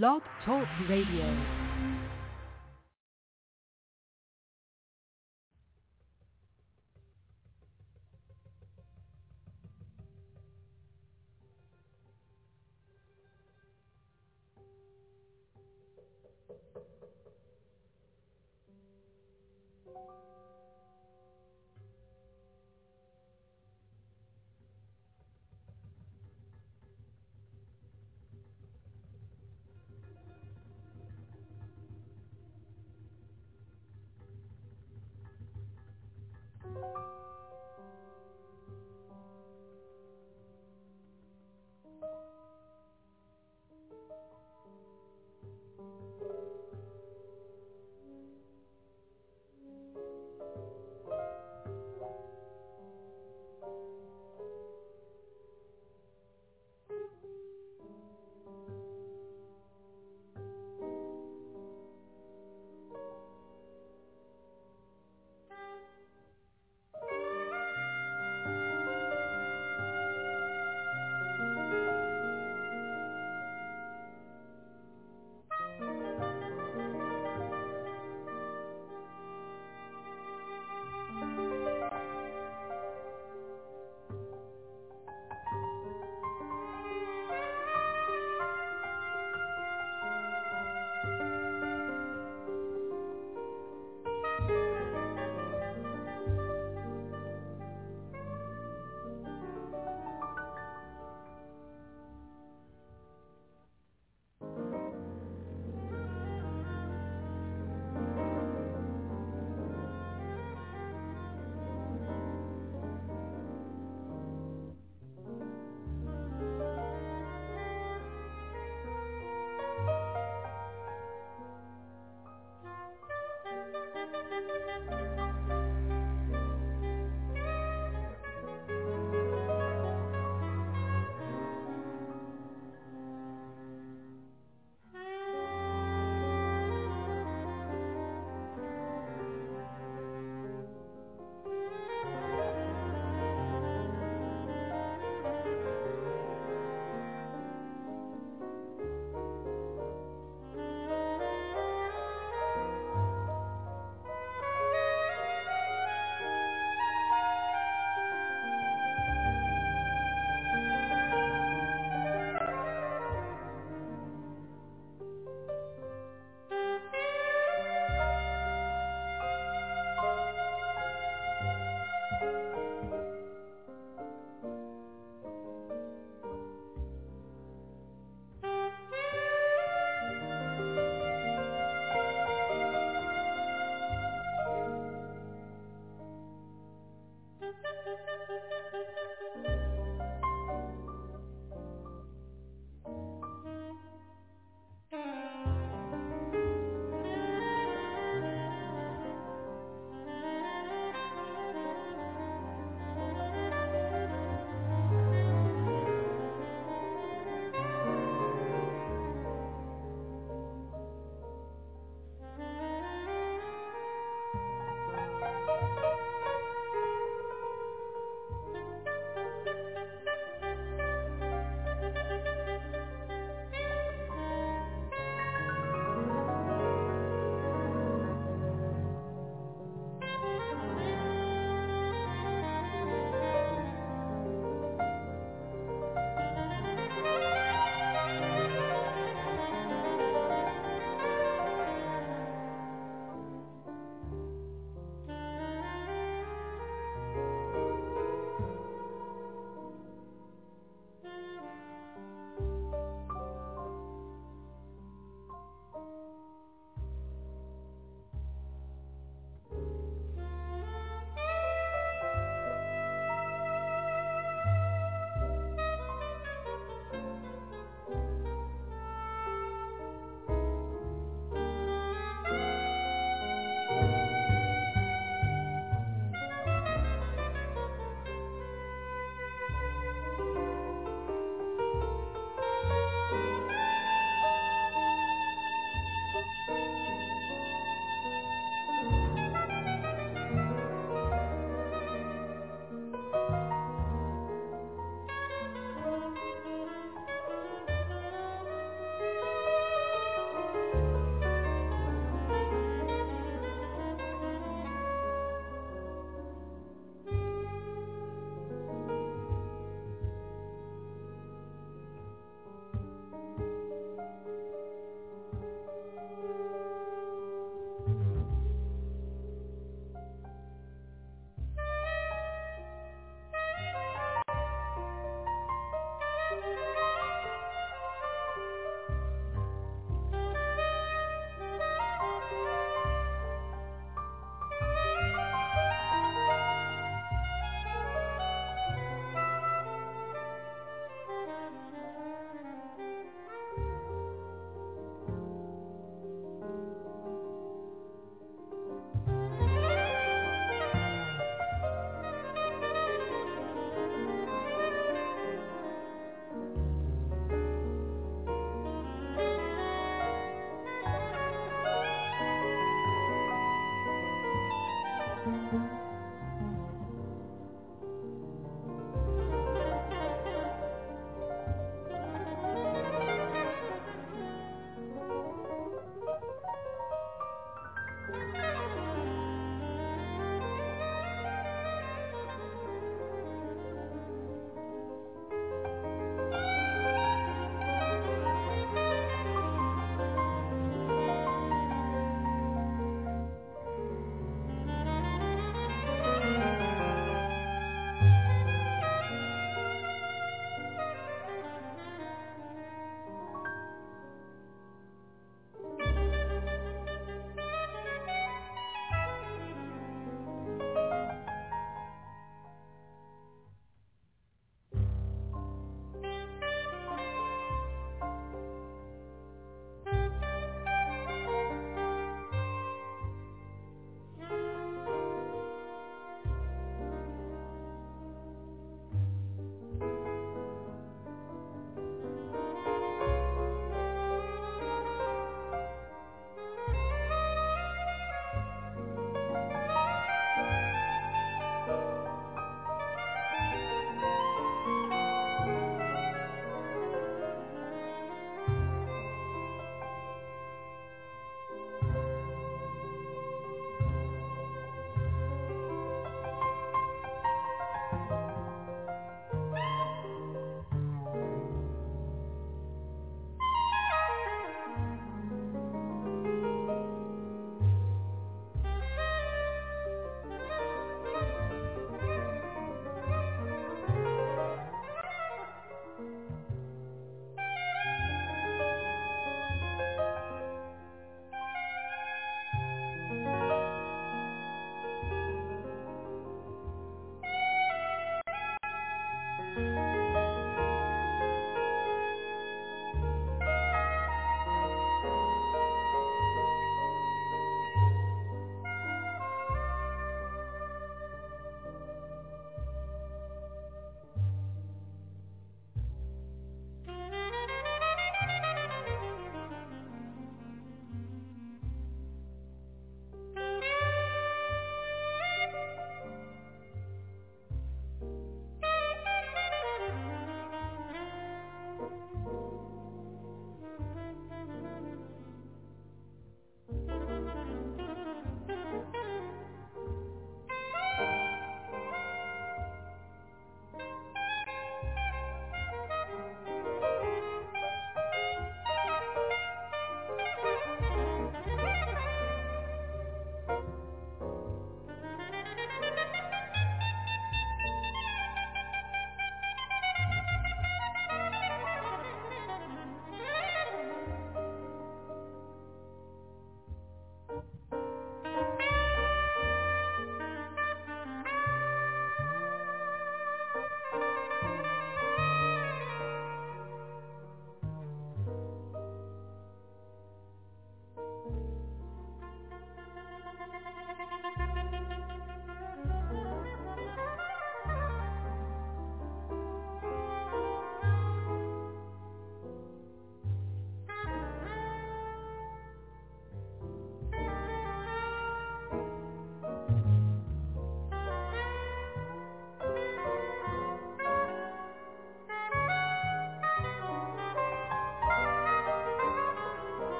Blog Talk Radio.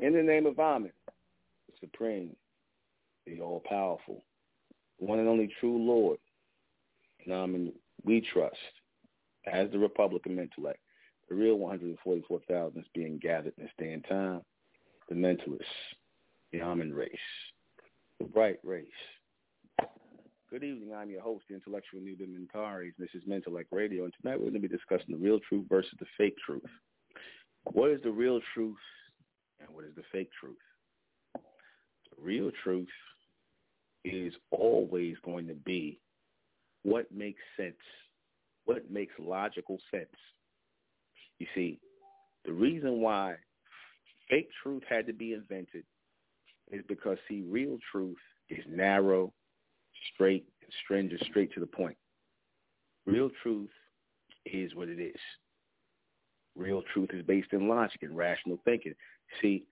In the name of Amen, the supreme, the all-powerful, one and only true Lord, and um, Amen, we trust, as the Republican intellect, the real 144,000 is being gathered in this day and time, the mentalists, the Amen race, the bright race. Good evening. I'm your host, the intellectual Nuben Menkarayzz. This is Mentellect Radio, and tonight we're going to be discussing the real truth versus the fake truth. What is the real truth and what is the fake truth? The real truth is always going to be what makes sense, what makes logical sense. You see, the reason why fake truth had to be invented is because, see, real truth is narrow, straight, and stringent, straight to the point. Real truth is what it is. Real truth is based in logic and rational thinking. See,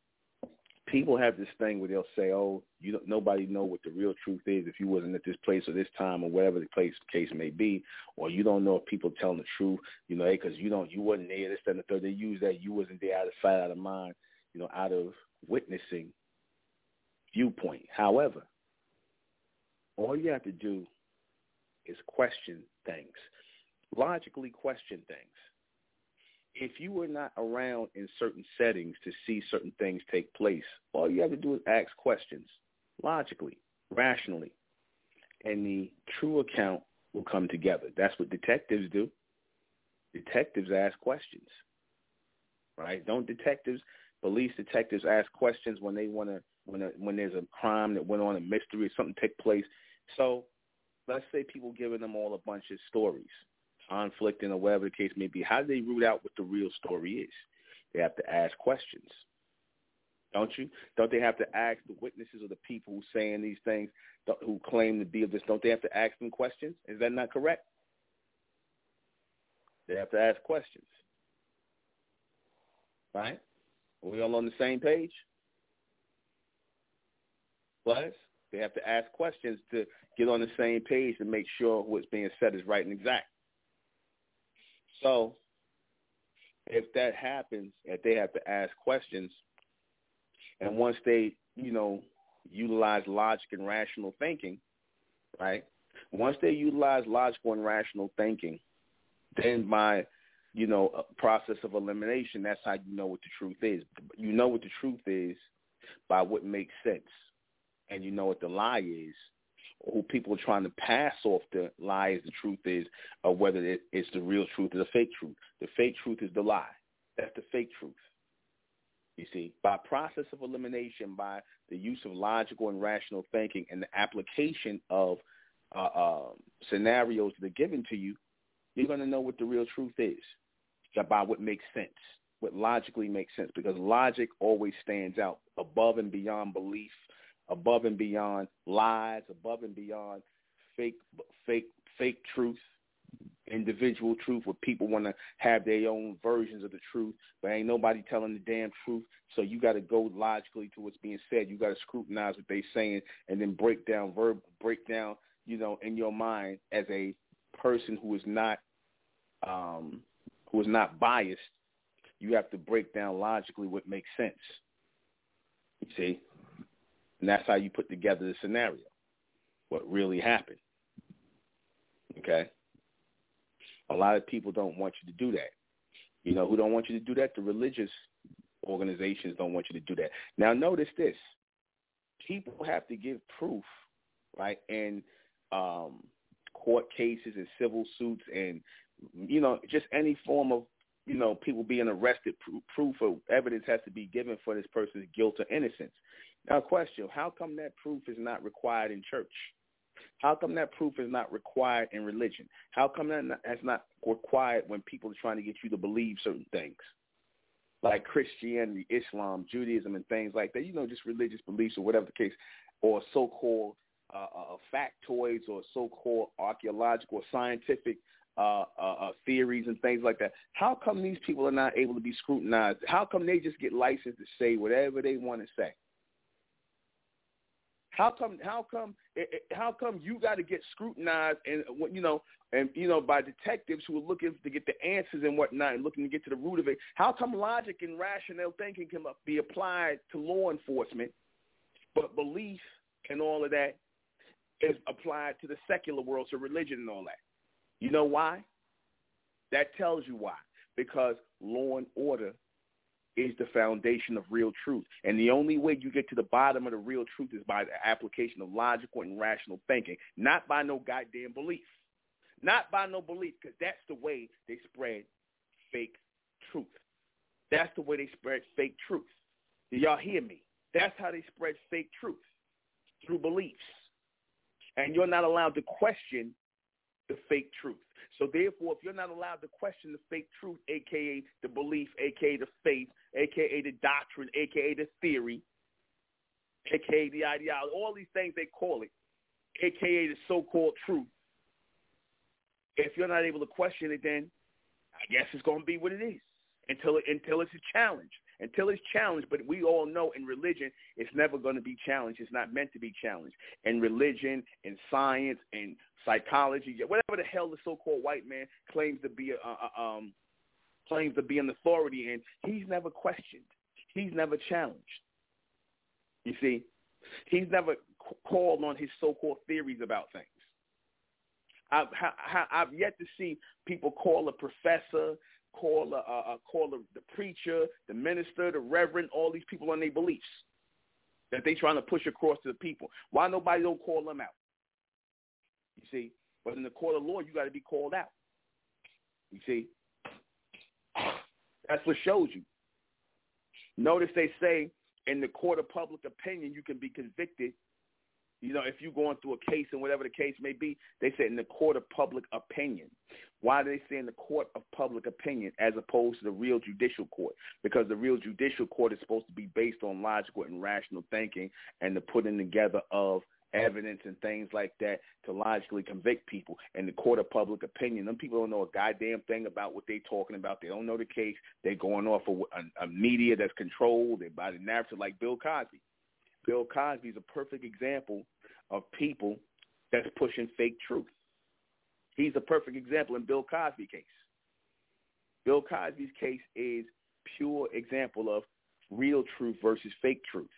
people have this thing where they'll say, "Oh, you don't, nobody know what the real truth is if you wasn't at this place or this time or whatever the place case may be, or you don't know if people telling the truth, you know, because you don't, you wasn't there, this, and the third. They use that you wasn't there out of sight, out of mind, you know, out of witnessing viewpoint. However, all you have to do is question things, logically question things if you were not around in certain settings to see certain things take place, all you have to do is ask questions logically, rationally, and the true account will come together. That's what detectives do. Detectives ask questions, right? Don't detectives, police detectives ask questions when they want to, when when there's a crime that went on, a mystery, something take place. So let's say people giving them all a bunch of stories conflicting or whatever the case may be, how do they root out what the real story is? They have to ask questions. Don't you? Don't they have to ask the witnesses or the people who saying these things, who claim to be of this? Don't they have to ask them questions? Is that not correct? They have to ask questions. Right? Are we all on the same page? Plus, they have to ask questions to get on the same page to make sure what's being said is right and exact. So if that happens, if they have to ask questions, and once they, you know, utilize logic and rational thinking, right? Once they utilize logical and rational thinking, then by, you know, process of elimination, that's how you know what the truth is. You know what the truth is by what makes sense, and you know what the lie is who people are trying to pass off the lie as the truth is, or whether it, it's the real truth or the fake truth. The fake truth is the lie. That's the fake truth. You see, by process of elimination, by the use of logical and rational thinking and the application of uh, uh, scenarios that are given to you, you're going to know what the real truth is by what makes sense, what logically makes sense, because logic always stands out above and beyond belief above and beyond lies, above and beyond fake, fake, fake truth, individual truth, where people want to have their own versions of the truth, but ain't nobody telling the damn truth. So you got to go logically to what's being said. You got to scrutinize what they're saying, and then break down verb, break down, you know, in your mind as a person who is not, um, who is not biased. You have to break down logically what makes sense. You see, and that's how you put together the scenario, what really happened. Okay? A lot of people don't want you to do that. You know who don't want you to do that? The religious organizations don't want you to do that. Now notice this. People have to give proof, right, in um, court cases and civil suits and, you know, just any form of, you know, people being arrested, proof or evidence has to be given for this person's guilt or innocence. Now, question, how come that proof is not required in church? How come that proof is not required in religion? How come that that's not required when people are trying to get you to believe certain things? Like Christianity, Islam, Judaism, and things like that. You know, just religious beliefs or whatever the case, or so-called uh, uh, factoids or so-called archaeological or scientific uh, uh, uh, theories and things like that. How come these people are not able to be scrutinized? How come they just get licensed to say whatever they want to say? How come? How come? Eh, eh, how come you got to get scrutinized and uh, you know and you know by detectives who are looking to get the answers and whatnot and looking to get to the root of it? How come logic and rational thinking can be applied to law enforcement, but belief and all of that is applied to the secular world, to religion and all that? You know why? That tells you why. Because law and order is the foundation of real truth. And the only way you get to the bottom of the real truth is by the application of logical and rational thinking, not by no goddamn belief. Not by no belief, because that's the way they spread fake truth. That's the way they spread fake truth. Do y'all hear me? That's how they spread fake truth, through beliefs. And you're not allowed to question the fake truth. So therefore, if you're not allowed to question the fake truth, aka the belief, aka the faith, aka the doctrine, aka the theory, aka the ideology, all these things they call it, aka the so-called truth, if you're not able to question it, then I guess it's going to be what it is until until it's a challenge. Until it's challenged, but we all know in religion it's never going to be challenged. It's not meant to be challenged. In religion, in science, in psychology, whatever the hell the so-called white man claims to be, a, um, claims to be an authority in, he's never questioned. He's never challenged. You see, he's never called on his so-called theories about things. I've, I've yet to see people call a professor, call a, uh, call a, the preacher, the minister, the reverend, all these people on their beliefs that they trying to push across to the people. Why nobody don't call them out? You see, but in the court of law, you got to be called out. You see, that's what shows you. Notice they say in the court of public opinion, you can be convicted you know, if you're going through a case and whatever the case may be, they say in the court of public opinion. Why do they say in the court of public opinion as opposed to the real judicial court? Because the real judicial court is supposed to be based on logical and rational thinking and the putting together of evidence and things like that to logically convict people. And the court of public opinion, them people don't know a goddamn thing about what they're talking about. They don't know the case. They're going off of a, a media that's controlled. By the narrative like Bill Cosby. Bill Cosby is a perfect example of people that's pushing fake truth. He's a perfect example in Bill Cosby case. Bill Cosby's case is pure example of real truth versus fake truth.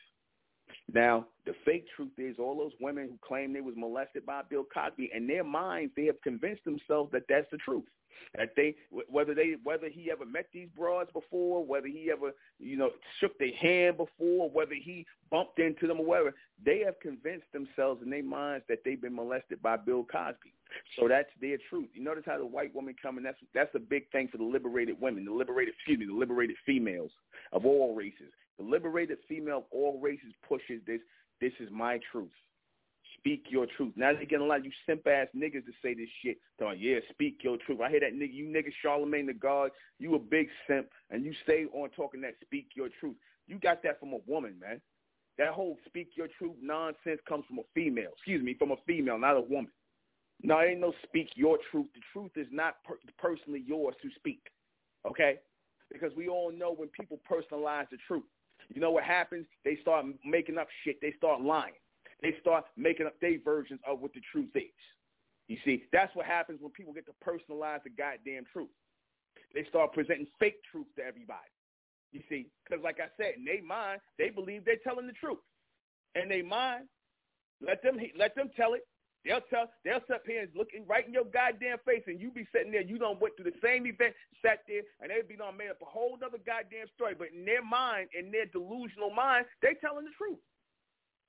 Now, the fake truth is all those women who claim they was molested by Bill Cosby, in their minds, they have convinced themselves that that's the truth. That they whether they whether he ever met these broads before, whether he ever you know shook their hand before, whether he bumped into them or whatever, they have convinced themselves in their minds that they've been molested by Bill Cosby. So that's their truth. You notice how the white woman coming. That's that's a big thing for the liberated women, the liberated excuse me, the liberated females of all races. The liberated female of all races pushes this. This is my truth. Speak your truth. Now they're getting a lot of you simp ass niggas to say this shit. Talking, yeah, speak your truth. I hear that nigga, you nigga Charlemagne the God, you a big simp, and you stay on talking that speak your truth. You got that from a woman, man. That whole speak your truth nonsense comes from a female. Excuse me, from a female, not a woman. No, it ain't no speak your truth. The truth is not per- personally yours to speak. Okay? Because we all know when people personalize the truth, you know what happens? They start making up shit. They start lying. They start making up their versions of what the truth is. You see, that's what happens when people get to personalize the goddamn truth. They start presenting fake truth to everybody. You see, because like I said, in their mind, they believe they're telling the truth. In their mind, let them let them tell it. They'll tell they'll sit here and looking right in your goddamn face, and you be sitting there. You don't went through the same event, sat there, and they be done made up a whole other goddamn story. But in their mind, in their delusional mind, they telling the truth.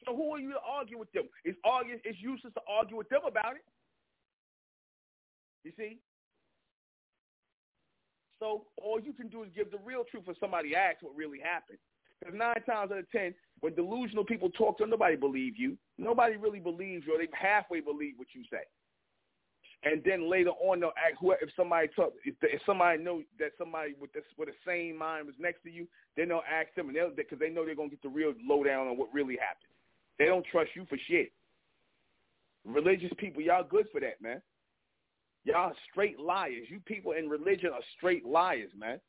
So who are you to argue with them? It's argue, it's useless to argue with them about it. You see? So all you can do is give the real truth when somebody asks what really happened. Because nine times out of ten, when delusional people talk to them, nobody believes you. Nobody really believes you, or they halfway believe what you say. And then later on, they'll who if somebody talk if, if somebody know that somebody with this with the same mind was next to you, then they'll ask them, and they'll because they know they're gonna get the real lowdown on what really happened. They don't trust you for shit. Religious people, y'all good for that, man. Y'all straight liars. You people in religion are straight liars, man.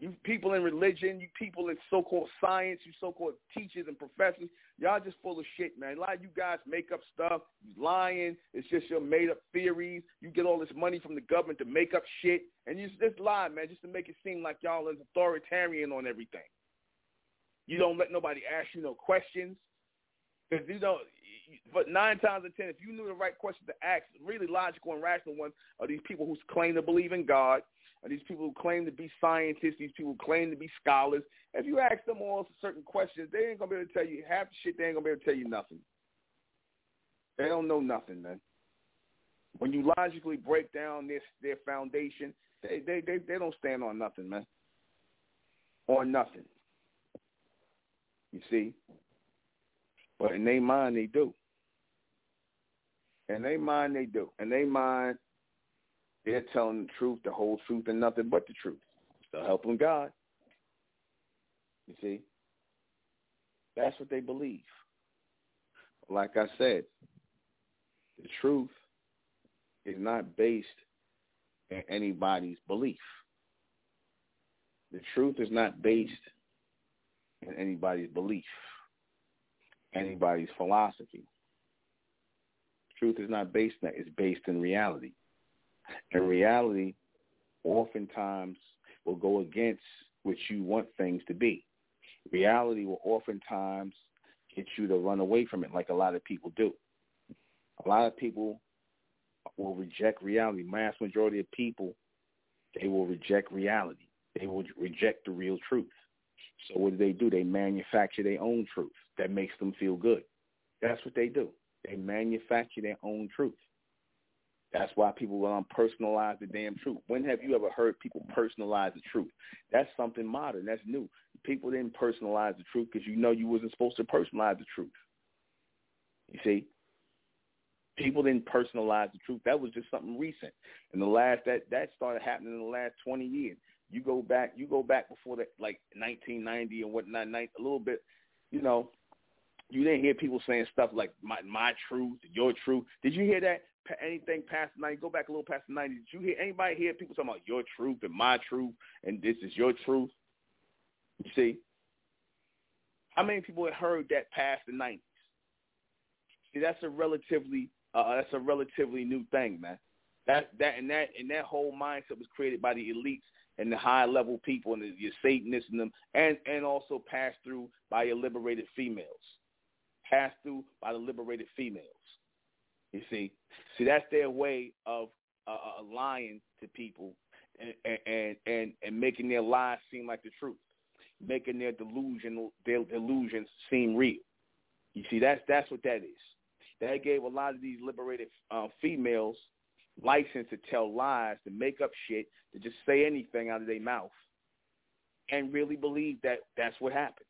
You people in religion, you people in so-called science, you so-called teachers and professors, y'all just full of shit, man. A lot of you guys make up stuff, you lying. It's just your made-up theories. You get all this money from the government to make up shit, and you just lie, man, just to make it seem like y'all is authoritarian on everything. You don't let nobody ask you no questions. Because you don't, but nine times out of ten, if you knew the right question to ask, really logical and rational ones are these people who claim to believe in God, these people who claim to be scientists, these people who claim to be scholars. If you ask them all certain questions, they ain't gonna be able to tell you half the shit. They ain't gonna be able to tell you nothing. They don't know nothing, man. When you logically break down this their foundation, they they they, they don't stand on nothing, man. On nothing. You see? But in their mind, they do. In their mind, they do. In their mind, they're telling the truth, the whole truth, and nothing but the truth. Still helping God. You see? That's what they believe. Like I said, the truth is not based in anybody's belief. The truth is not based in anybody's belief anybody's philosophy. Truth is not based in that. It's based in reality. And reality oftentimes will go against what you want things to be. Reality will oftentimes get you to run away from it like a lot of people do. A lot of people will reject reality. Mass majority of people, they will reject reality. They will reject the real truth. So what do they do? They manufacture their own truth that makes them feel good. That's what they do. They manufacture their own truth. That's why people um, personalize the damn truth. When have you ever heard people personalize the truth? That's something modern. That's new. People didn't personalize the truth because you know you wasn't supposed to personalize the truth. You see, people didn't personalize the truth. That was just something recent. In the last that that started happening in the last twenty years. You go back, you go back before that, like 1990 and whatnot, a little bit. You know, you didn't hear people saying stuff like my my truth, your truth. Did you hear that? Anything past the 90, go back a little past the 90. Did you hear anybody hear people talking about your truth and my truth and this is your truth? You see? How many people had heard that past the 90s? See, that's a relatively uh, that's a relatively new thing, man. That that and that and that whole mindset was created by the elites and the high level people and the, your Satanists and them, and and also passed through by your liberated females passed through by the liberated females. You see, see that's their way of uh, uh, lying to people and, and and and making their lies seem like the truth, making their delusional their delusions seem real. You see, that's that's what that is. That gave a lot of these liberated uh, females license to tell lies, to make up shit, to just say anything out of their mouth, and really believe that that's what happened.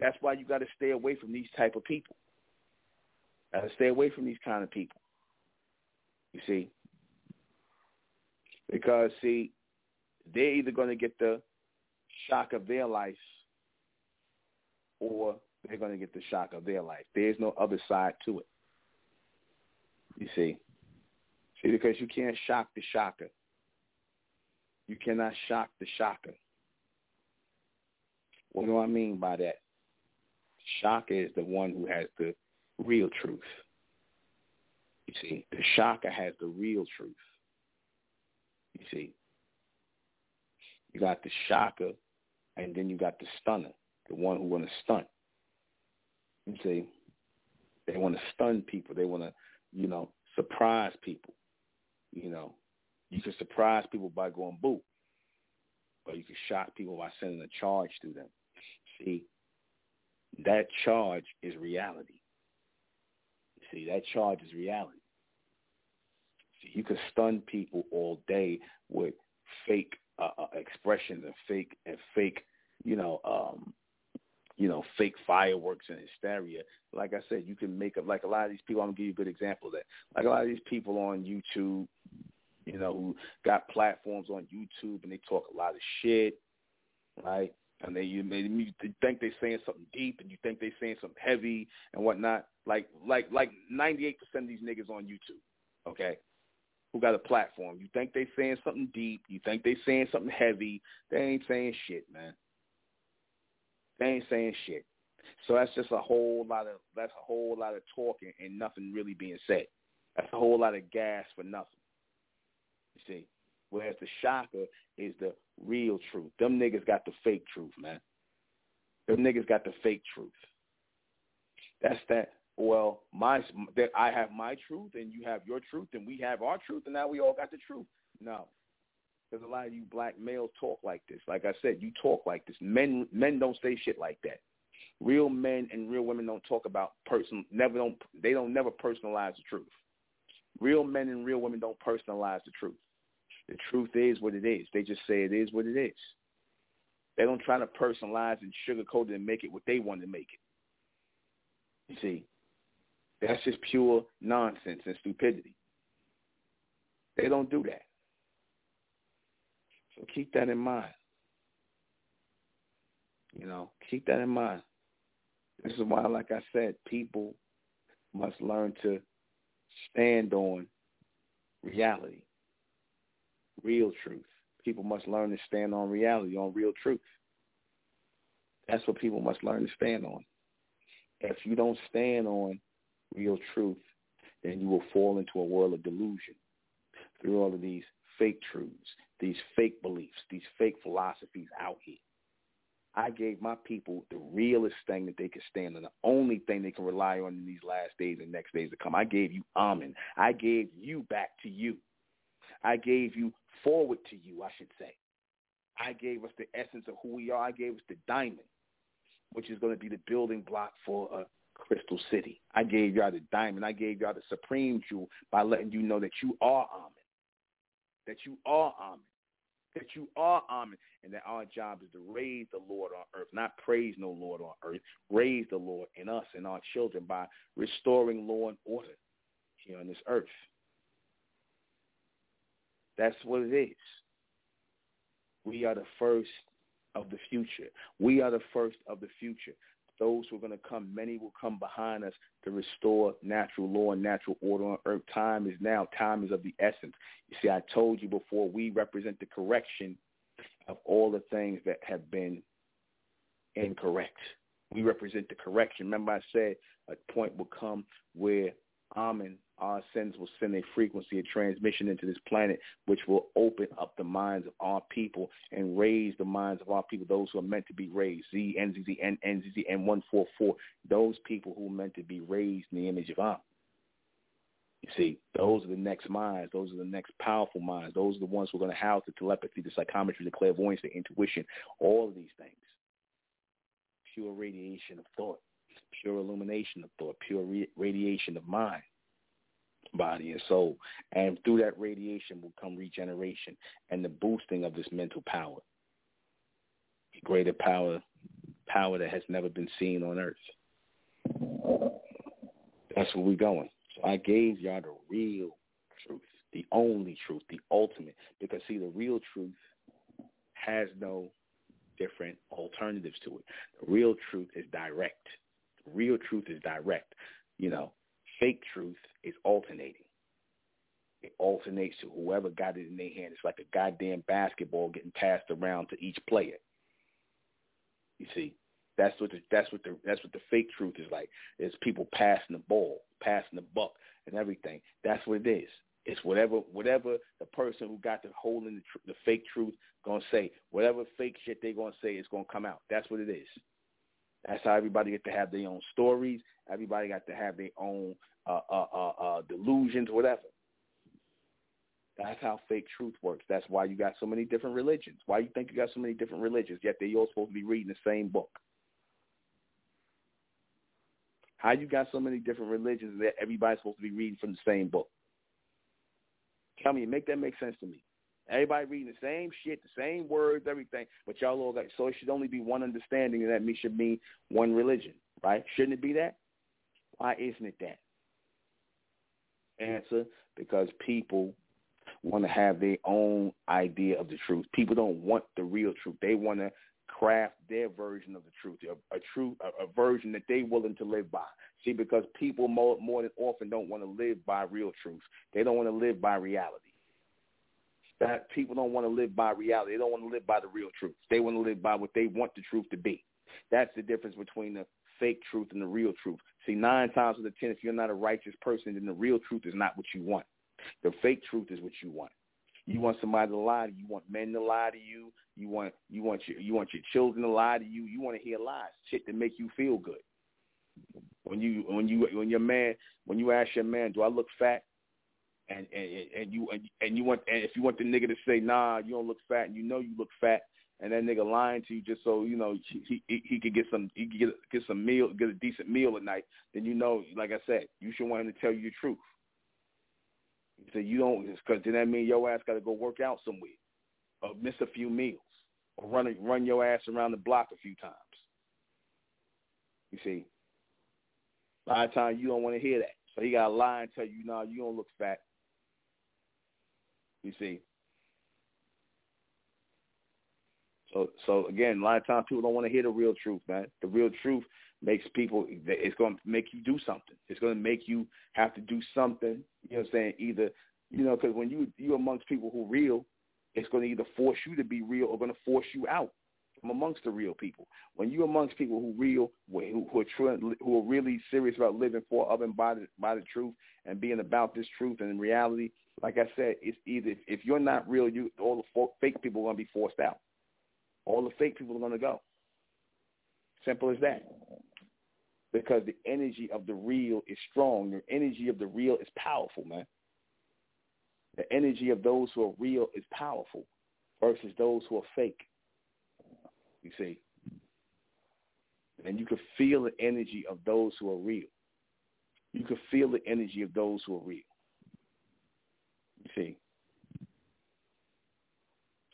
That's why you got to stay away from these type of people. Got to stay away from these kind of people. You see, because see, they're either going to get the shock of their life, or they're going to get the shock of their life. There's no other side to it. You see, see, because you can't shock the shocker. You cannot shock the shocker. What do I mean by that? Shocker is the one who has the real truth. You see, the shocker has the real truth. You see, you got the shocker, and then you got the stunner, the one who want to stunt. You see, they want to stun people. They want to, you know, surprise people. You know, you can surprise people by going boo, or you can shock people by sending a charge to them. See, that charge is reality. See, that charge is reality. See, you can stun people all day with fake uh, uh, expressions and fake and fake, you know, um, you know, fake fireworks and hysteria. Like I said, you can make up like a lot of these people. I'm gonna give you a good example of that. Like a lot of these people on YouTube, you know, who got platforms on YouTube and they talk a lot of shit, right? And they you, you think they're saying something deep, and you think they're saying something heavy and whatnot. Like like like ninety eight percent of these niggas on YouTube, okay, who got a platform. You think they saying something deep. You think they saying something heavy. They ain't saying shit, man. They ain't saying shit. So that's just a whole lot of that's a whole lot of talking and nothing really being said. That's a whole lot of gas for nothing. You see. Whereas the shocker is the real truth. Them niggas got the fake truth, man. Them niggas got the fake truth. That's that. Well, my that I have my truth and you have your truth and we have our truth and now we all got the truth. No, because a lot of you black males talk like this. Like I said, you talk like this. Men men don't say shit like that. Real men and real women don't talk about person. Never don't. They don't never personalize the truth. Real men and real women don't personalize the truth. The truth is what it is. They just say it is what it is. They don't try to personalize and sugarcoat it and make it what they want to make it. You see, that's just pure nonsense and stupidity. They don't do that. So keep that in mind. You know, keep that in mind. This is why, like I said, people must learn to stand on reality, real truth. People must learn to stand on reality, on real truth. That's what people must learn to stand on. If you don't stand on real truth, then you will fall into a world of delusion through all of these fake truths, these fake beliefs, these fake philosophies out here. I gave my people the realest thing that they could stand on, the only thing they can rely on in these last days and next days to come. I gave you Amen. I gave you back to you. I gave you forward to you, I should say. I gave us the essence of who we are. I gave us the diamond, which is going to be the building block for a crystal city. I gave y'all the diamond. I gave y'all the supreme jewel by letting you know that you are Amen, that you are Amen, that you are Amen, and that our job is to raise the Lord on earth, not praise no Lord on earth, raise the Lord in us and our children by restoring law and order here on this earth. That's what it is. We are the first of the future. We are the first of the future. Those who are going to come, many will come behind us to restore natural law and natural order on earth. Time is now. Time is of the essence. You see, I told you before, we represent the correction of all the things that have been incorrect. We represent the correction. Remember I said a point will come where Amen, our sins will send a frequency of transmission into this planet, which will open up the minds of our people and raise the minds of our people, those who are meant to be raised. Z, NZZ, N, NZZ, N144, those people who are meant to be raised in the image of Amen. You see, those are the next minds. Those are the next powerful minds. Those are the ones who are going to house the telepathy, the psychometry, the clairvoyance, the intuition, all of these things. Pure radiation of thought, pure illumination of thought, pure re- radiation of mind, body, and soul. And through that radiation will come regeneration and the boosting of this mental power. Greater power, power that has never been seen on earth. That's where we're going. So I gave y'all the real truth, the only truth, the ultimate. Because see, the real truth has no different alternatives to it. The real truth is direct. Real truth is direct. You know, fake truth is alternating. It alternates to whoever got it in their hand. It's like a goddamn basketball getting passed around to each player. You see, that's what the that's what the that's what the fake truth is like. It's people passing the ball, passing the buck, and everything. That's what it is. It's whatever whatever the person who got the hold in the, tr- the fake truth gonna say. Whatever fake shit they gonna say is gonna come out. That's what it is. That's how everybody get to have their own stories. Everybody got to have their own uh, uh, uh, uh, delusions, whatever. That's how fake truth works. That's why you got so many different religions. Why you think you got so many different religions, yet they all supposed to be reading the same book. How you got so many different religions that everybody's supposed to be reading from the same book? Tell me, make that make sense to me. Everybody reading the same shit, the same words, everything, but y'all all got so it should only be one understanding, and that me should be one religion, right? Shouldn't it be that? Why isn't it that? Answer: Because people want to have their own idea of the truth. People don't want the real truth. They want to craft their version of the truth, a, a truth, a, a version that they willing to live by. See, because people more, more than often don't want to live by real truth. They don't want to live by reality. That people don't want to live by reality. They don't want to live by the real truth. They want to live by what they want the truth to be. That's the difference between the fake truth and the real truth. See, nine times out of ten, if you're not a righteous person, then the real truth is not what you want. The fake truth is what you want. You want somebody to lie to you. You want men to lie to you. You want you want your you want your children to lie to you. You want to hear lies, shit that make you feel good. When you when you when your man when you ask your man, do I look fat? And and and you and, and you want and if you want the nigga to say, nah, you don't look fat, and you know you look fat, and that nigga lying to you just so you know he he, he could get some he could get get some meal get a decent meal at night, then you know, like I said, you should want him to tell you the truth. So you don't, because then that means your ass got to go work out somewhere, or miss a few meals, or run run your ass around the block a few times. You see, lot of times you don't want to hear that, so he got to lie and tell you, "No, nah, you don't look fat." You see. So, so again, a lot of times people don't want to hear the real truth, man. The real truth makes people it's going to make you do something it's going to make you have to do something you know what i'm saying either you know because when you you amongst people who real it's going to either force you to be real or going to force you out from amongst the real people when you amongst people who real who, who are true who are really serious about living for of and by the by the truth and being about this truth and in reality like i said it's either if you're not real you all the fake people are going to be forced out all the fake people are going to go simple as that because the energy of the real is strong. The energy of the real is powerful, man. The energy of those who are real is powerful versus those who are fake. You see? And you can feel the energy of those who are real. You can feel the energy of those who are real. You see?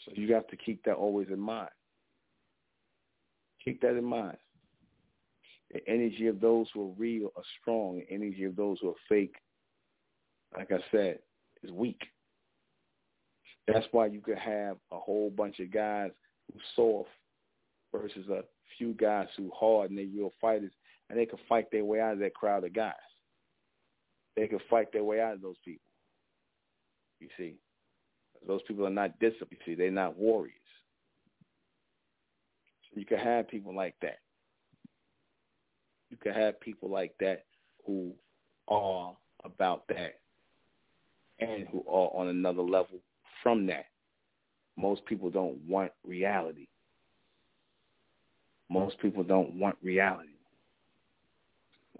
So you have to keep that always in mind. Keep that in mind. The energy of those who are real are strong. The energy of those who are fake, like I said, is weak. That's why you could have a whole bunch of guys who soft versus a few guys who hard and they real fighters, and they can fight their way out of that crowd of guys. They can fight their way out of those people. You see, those people are not disciplined. You see, they're not warriors. So you can have people like that you can have people like that who are about that and who are on another level from that. Most people don't want reality. Most people don't want reality.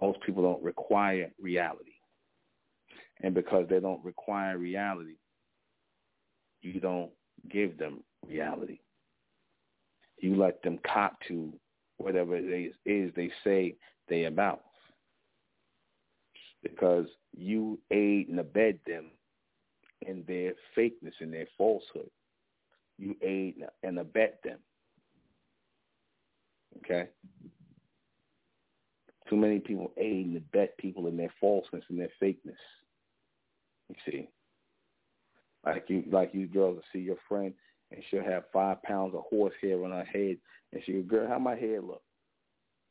Most people don't require reality. And because they don't require reality, you don't give them reality. You let them cop to whatever it is, they say they about. Because you aid and abet them in their fakeness and their falsehood. You aid and abet them. Okay? Too many people aid and abet people in their falseness and their fakeness. You see? Like you like you girls will see your friend and she'll have five pounds of horsehair on her head and she go, Girl, how my hair look?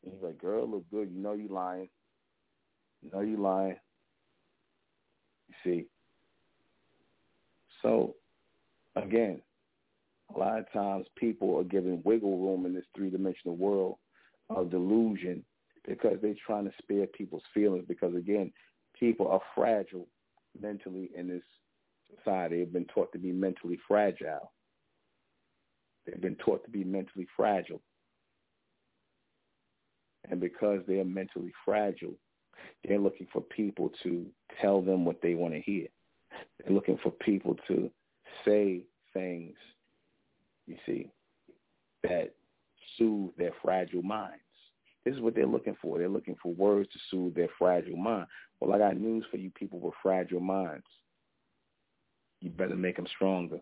And he's like, girl, look good. You know you lying. You know you lying. You see. So, again, a lot of times people are given wiggle room in this three-dimensional world of delusion because they're trying to spare people's feelings because, again, people are fragile mentally in this society. They've been taught to be mentally fragile. They've been taught to be mentally fragile. And because they're mentally fragile, they're looking for people to tell them what they want to hear. They're looking for people to say things, you see, that soothe their fragile minds. This is what they're looking for. They're looking for words to soothe their fragile mind. Well, I got news for you people with fragile minds. You better make them stronger.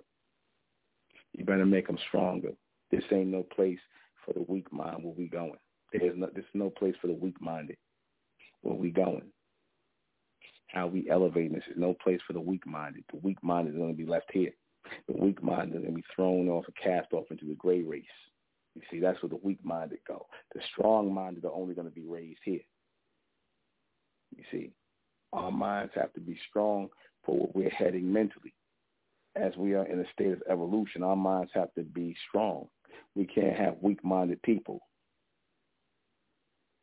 You better make them stronger. This ain't no place for the weak mind where we going. There's no, there's no place for the weak-minded. Where we going? How we elevating this? is no place for the weak-minded. The weak-minded is going to be left here. The weak-minded is going to be thrown off and cast off into the gray race. You see, that's where the weak-minded go. The strong-minded are only going to be raised here. You see, our minds have to be strong for what we're heading mentally. As we are in a state of evolution, our minds have to be strong. We can't have weak-minded people.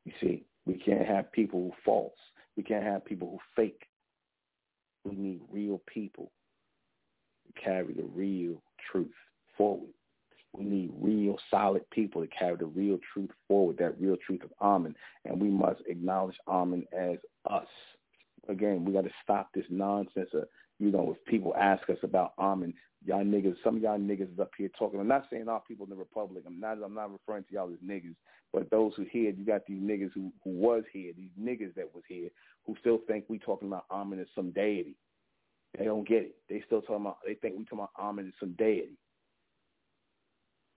You see, we can't have people who false. We can't have people who fake. We need real people carry the real truth forward. We need real solid people to carry the real truth forward, that real truth of Amen. And we must acknowledge Amen as us. Again, we got to stop this nonsense of, you know, if people ask us about Amen, y'all niggas, some of y'all niggas is up here talking. I'm not saying all people in the Republic. I'm not, I'm not referring to y'all as niggas. But those who here, you got these niggas who, who was here, these niggas that was here, who still think we talking about Amen as some deity. They don't get it. They still talking about, they think we talking about Amen as some deity.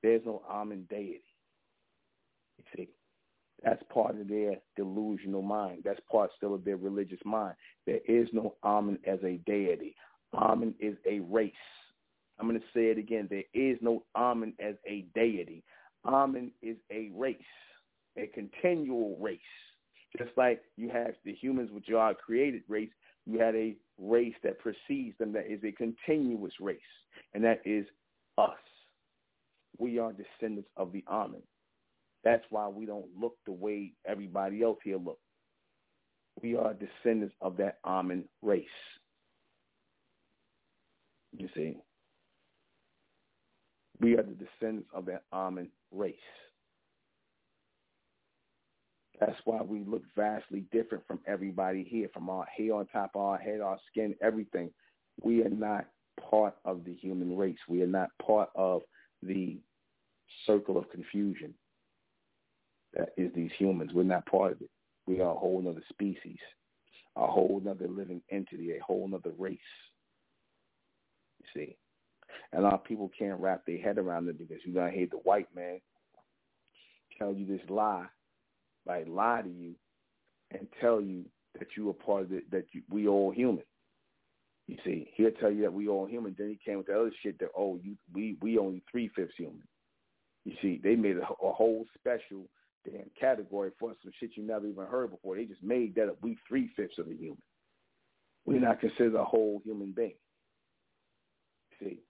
There's no Amen deity. You see, that's part of their delusional mind. That's part still of their religious mind. There is no Amen as a deity. Amen is a race. I'm going to say it again. There is no Amen as a deity. Amen is a race, a continual race. Just like you have the humans, which are created race, you had a race that precedes them that is a continuous race, and that is us we are descendants of the Amen. That's why we don't look the way everybody else here look. We are descendants of that Amen race. You see? We are the descendants of that Amen race. That's why we look vastly different from everybody here, from our hair on top of our head, our skin, everything. We are not part of the human race. We are not part of the circle of confusion that is these humans. We're not part of it. We are a whole other species, a whole other living entity, a whole other race. You see? And a lot of people can't wrap their head around it because you're going to hate the white man tell you this lie, like lie to you and tell you that you are part of it, that you, we all human. You see, he'll tell you that we all human. Then he came with the other shit that oh, you we we only three fifths human. You see, they made a, a whole special damn category for some shit you never even heard before. They just made that up. We three fifths of a human. We're hmm. not considered a whole human being. See,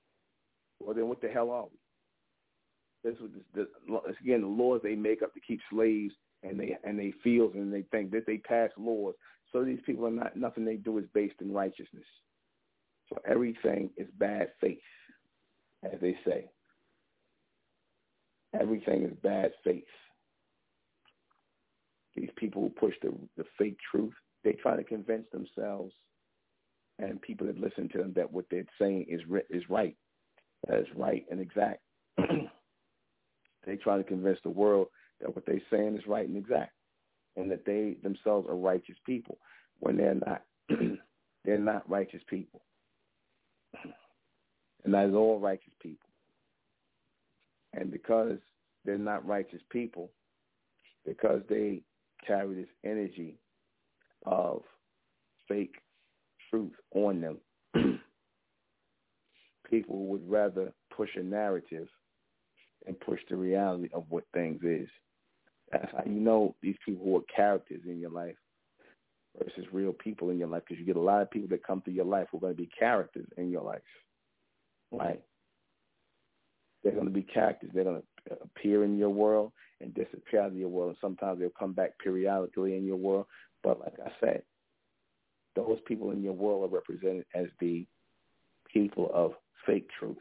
well then, what the hell are we? This was this, this, again the laws they make up to keep slaves and they and they feel and they think that they pass laws. So these people are not nothing they do is based in righteousness. So everything is bad faith, as they say. Everything is bad faith. These people who push the, the fake truth, they try to convince themselves and people that listen to them that what they're saying is is right, that is right and exact. they try to convince the world that what they're saying is right and exact, and that they themselves are righteous people when they're not. they're not righteous people, and that is all righteous people. And because they're not righteous people, because they carry this energy of fake truth on them, people would rather push a narrative and push the reality of what things is. That's how you know these people who are characters in your life versus real people in your life because you get a lot of people that come through your life who are going to be characters in your life, mm-hmm. right? They're going to be characters. They're going to appear in your world and disappear out of your world. And sometimes they'll come back periodically in your world. But like I said, those people in your world are represented as the people of fake truth.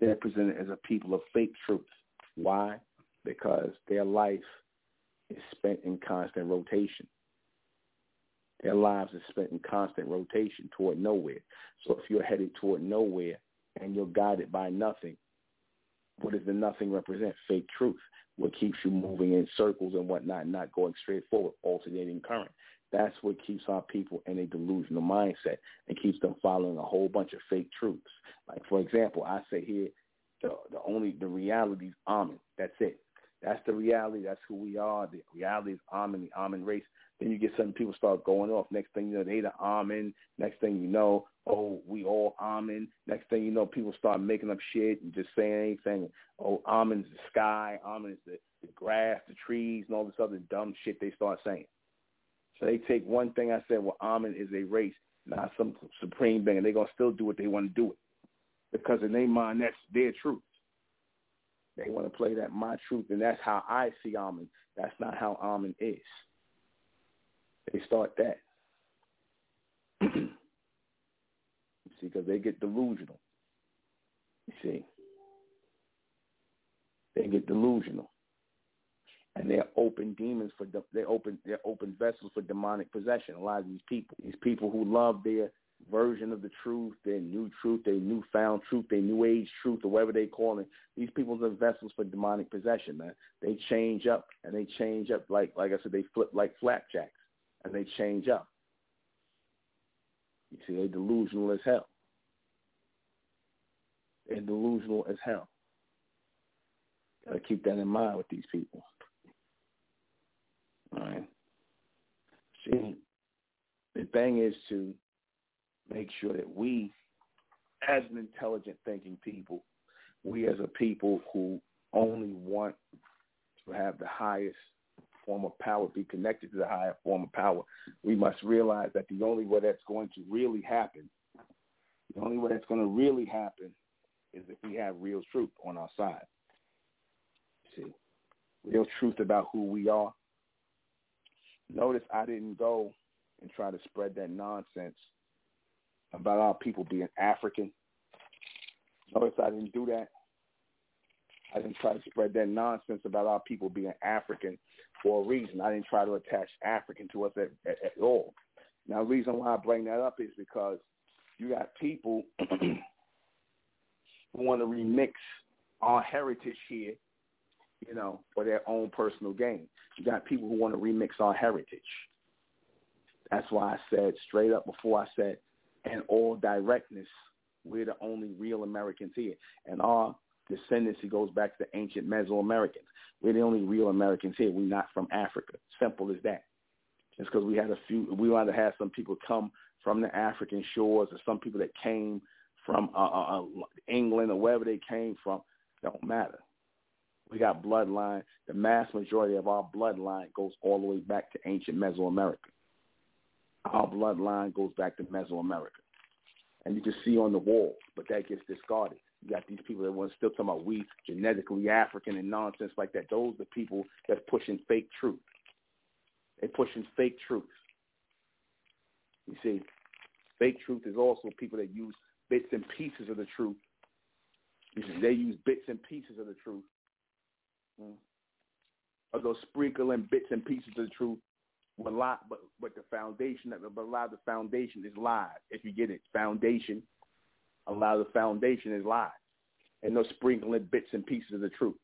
They're presented as a people of fake truth. Why? Because their life is spent in constant rotation. Their lives are spent in constant rotation toward nowhere. So if you're headed toward nowhere, and you're guided by nothing. What does the nothing represent? Fake truth. What keeps you moving in circles and whatnot, not going straight forward, alternating current. That's what keeps our people in a delusional mindset and keeps them following a whole bunch of fake truths. Like, for example, I say here, the, the only, the reality is Amen. That's it. That's the reality. That's who we are. The reality is Amen, the Amen race. Then you get some people start going off. Next thing you know, they the Amen. Next thing you know, oh, we all Amen. Next thing you know, people start making up shit and just saying anything. Oh, Amen's the sky. Amen is the, the grass, the trees, and all this other dumb shit they start saying. So they take one thing I said, well, Amen is a race, not some supreme being, and they're going to still do what they want to do it. Because in their mind, that's their truth. They want to play that my truth, and that's how I see Amen. That's not how Amen is. They start that. see, because they get delusional. You see, they get delusional, and they're open demons for they open they're open vessels for demonic possession. A lot of these people, these people who love their version of the truth, their new truth, their newfound truth, their new age truth, or whatever they call it. These people are vessels for demonic possession, man. They change up and they change up like like I said, they flip like flapjacks and they change up. You see, they're delusional as hell. They're delusional as hell. Gotta keep that in mind with these people. All right. See, the thing is to make sure that we, as an intelligent thinking people, we as a people who only want to have the highest form of power, be connected to the higher form of power, we must realize that the only way that's going to really happen, the only way that's going to really happen is if we have real truth on our side. See, real truth about who we are. Notice I didn't go and try to spread that nonsense about our people being African. Notice I didn't do that. I didn't try to spread that nonsense about our people being African for a reason. I didn't try to attach African to us at, at, at all. Now, the reason why I bring that up is because you got people who want to remix our heritage here, you know, for their own personal gain. You got people who want to remix our heritage. That's why I said straight up before I said, in all directness, we're the only real Americans here. And our descendancy goes back to the ancient Mesoamericans. We're the only real Americans here. We're not from Africa. Simple as that. Just because we had a few, we to have some people come from the African shores or some people that came from uh, uh, uh, England or wherever they came from. Don't matter. We got bloodline. The mass majority of our bloodline goes all the way back to ancient Mesoamerica. Our bloodline goes back to Mesoamerica. And you can see on the wall, but that gets discarded. You got these people that want still talking about we genetically African and nonsense like that. Those are the people that's pushing fake truth. They're pushing fake truth. You see, fake truth is also people that use bits and pieces of the truth. You see, they use bits and pieces of the truth. Mm. Or those sprinkling bits and pieces of the truth but lot, but but the foundation, but a lot of the foundation is lies. If you get it, foundation, a lot of the foundation is lies, and no sprinkling bits and pieces of the truth.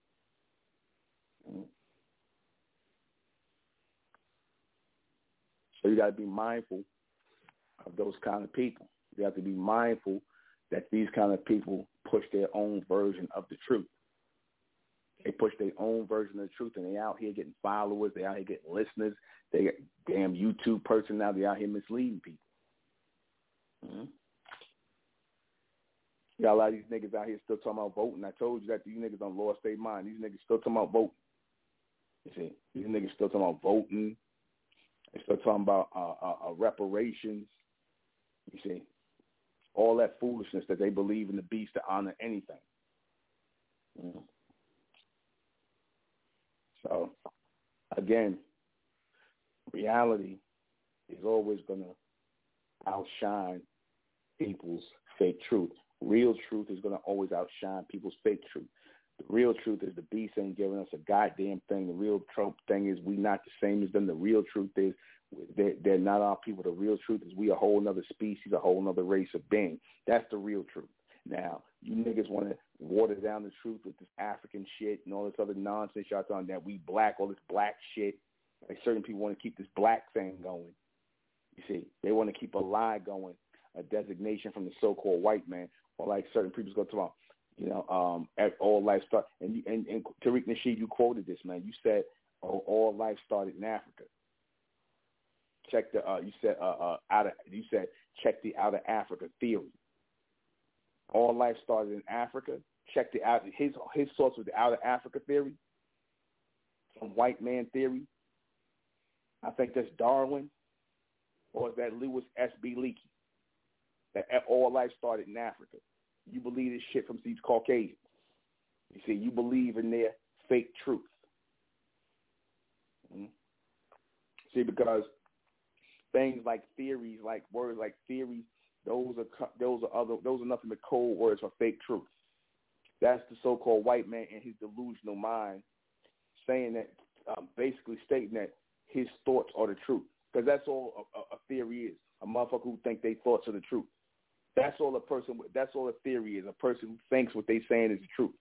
So you got to be mindful of those kind of people. You have to be mindful that these kind of people push their own version of the truth. They push their own version of the truth, and they out here getting followers. They out here getting listeners. They got damn YouTube person now. They out here misleading people. Mm-hmm. You got a lot of these niggas out here still talking about voting. I told you that these niggas don't lost their mind. These niggas still talking about voting. You see, these niggas still talking about voting. They still talking about uh, uh, uh, reparations. You see, all that foolishness that they believe in the beast to honor anything. Mm-hmm. So, again, reality is always going to outshine people's fake truth. Real truth is going to always outshine people's fake truth. The real truth is the beast ain't giving us a goddamn thing. The real Trump thing is we not the same as them. The real truth is they're, they're not our people. The real truth is we a whole other species, a whole other race of being. That's the real truth. Now, you niggas want to water down the truth with this African shit and all this other nonsense y'all talking that we black, all this black shit. Like certain people want to keep this black thing going. You see, they want to keep a lie going, a designation from the so-called white man, or like certain people's go to about, you know, um, at all life start. And, you, and, and Tariq Nasheed, you quoted this, man. You said oh, all life started in Africa. Check the, uh, you said, uh, uh, out of, you said check the out of Africa theory. All life started in Africa. Check the out his his source was the out of Africa theory, from white man theory. I think that's Darwin. or is that Louis S.B. Leakey? That all life started in Africa. You believe this shit from these Caucasians. You see, you believe in their fake truth. Mm-hmm. See, because things like theories, like words like theories, those are those are other those are nothing but cold words for fake truth. That's the so-called white man in his delusional mind saying that, um, basically stating that his thoughts are the truth. Because that's all a, a, theory is. A motherfucker who think they thoughts are the truth. That's all a person. That's all a theory is. A person who thinks what they're saying is the truth.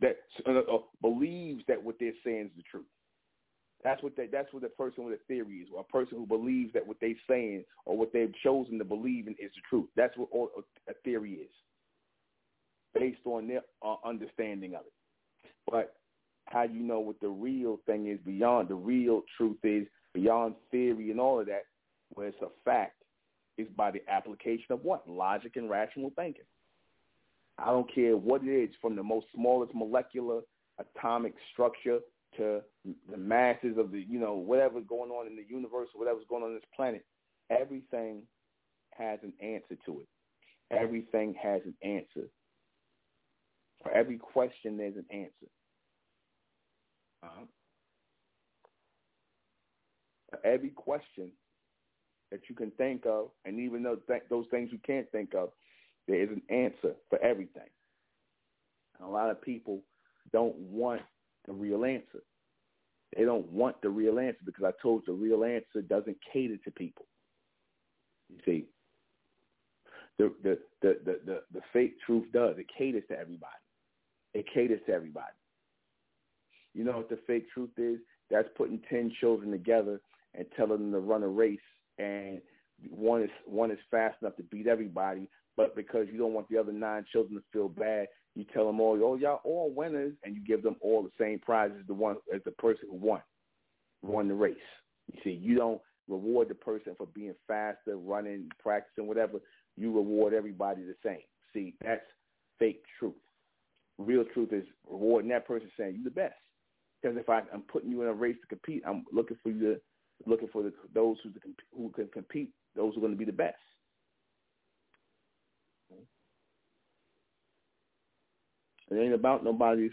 That uh, uh, believes that what they're saying is the truth. That's what they, that's what the person with a theory is. Or a person who believes that what they're saying or what they've chosen to believe in is the truth. That's what all, a theory is, based on their uh, understanding of it. But how you know what the real thing is beyond the real truth is beyond theory and all of that, where it's a fact, is by the application of what? Logic and rational thinking. I don't care what it is, from the most smallest molecular atomic structure to the masses of the, you know, whatever's going on in the universe or whatever's going on in this planet. Everything has an answer to it. Everything has an answer. For every question, there's an answer. Uh-huh. For every question that you can think of, and even though th- those things you can't think of, there is an answer for everything. And a lot of people don't want the real answer. They don't want the real answer because I told you the real answer doesn't cater to people. You see, the the the the the, the fake truth does. It caters to everybody. It caters to everybody. You know what the fake truth is? That's putting ten children together and telling them to run a race, and one is one is fast enough to beat everybody, but because you don't want the other nine children to feel bad, you tell them all, oh y'all all winners, and you give them all the same prize as the one as the person who won, won the race. You see, you don't reward the person for being faster, running, practicing, whatever. You reward everybody the same. See, that's fake truth. Real truth is rewarding that person saying you're the best. Because if I, I'm putting you in a race to compete, I'm looking for you to, looking for the, those who, who can compete, those who are going to be the best. It ain't about nobody's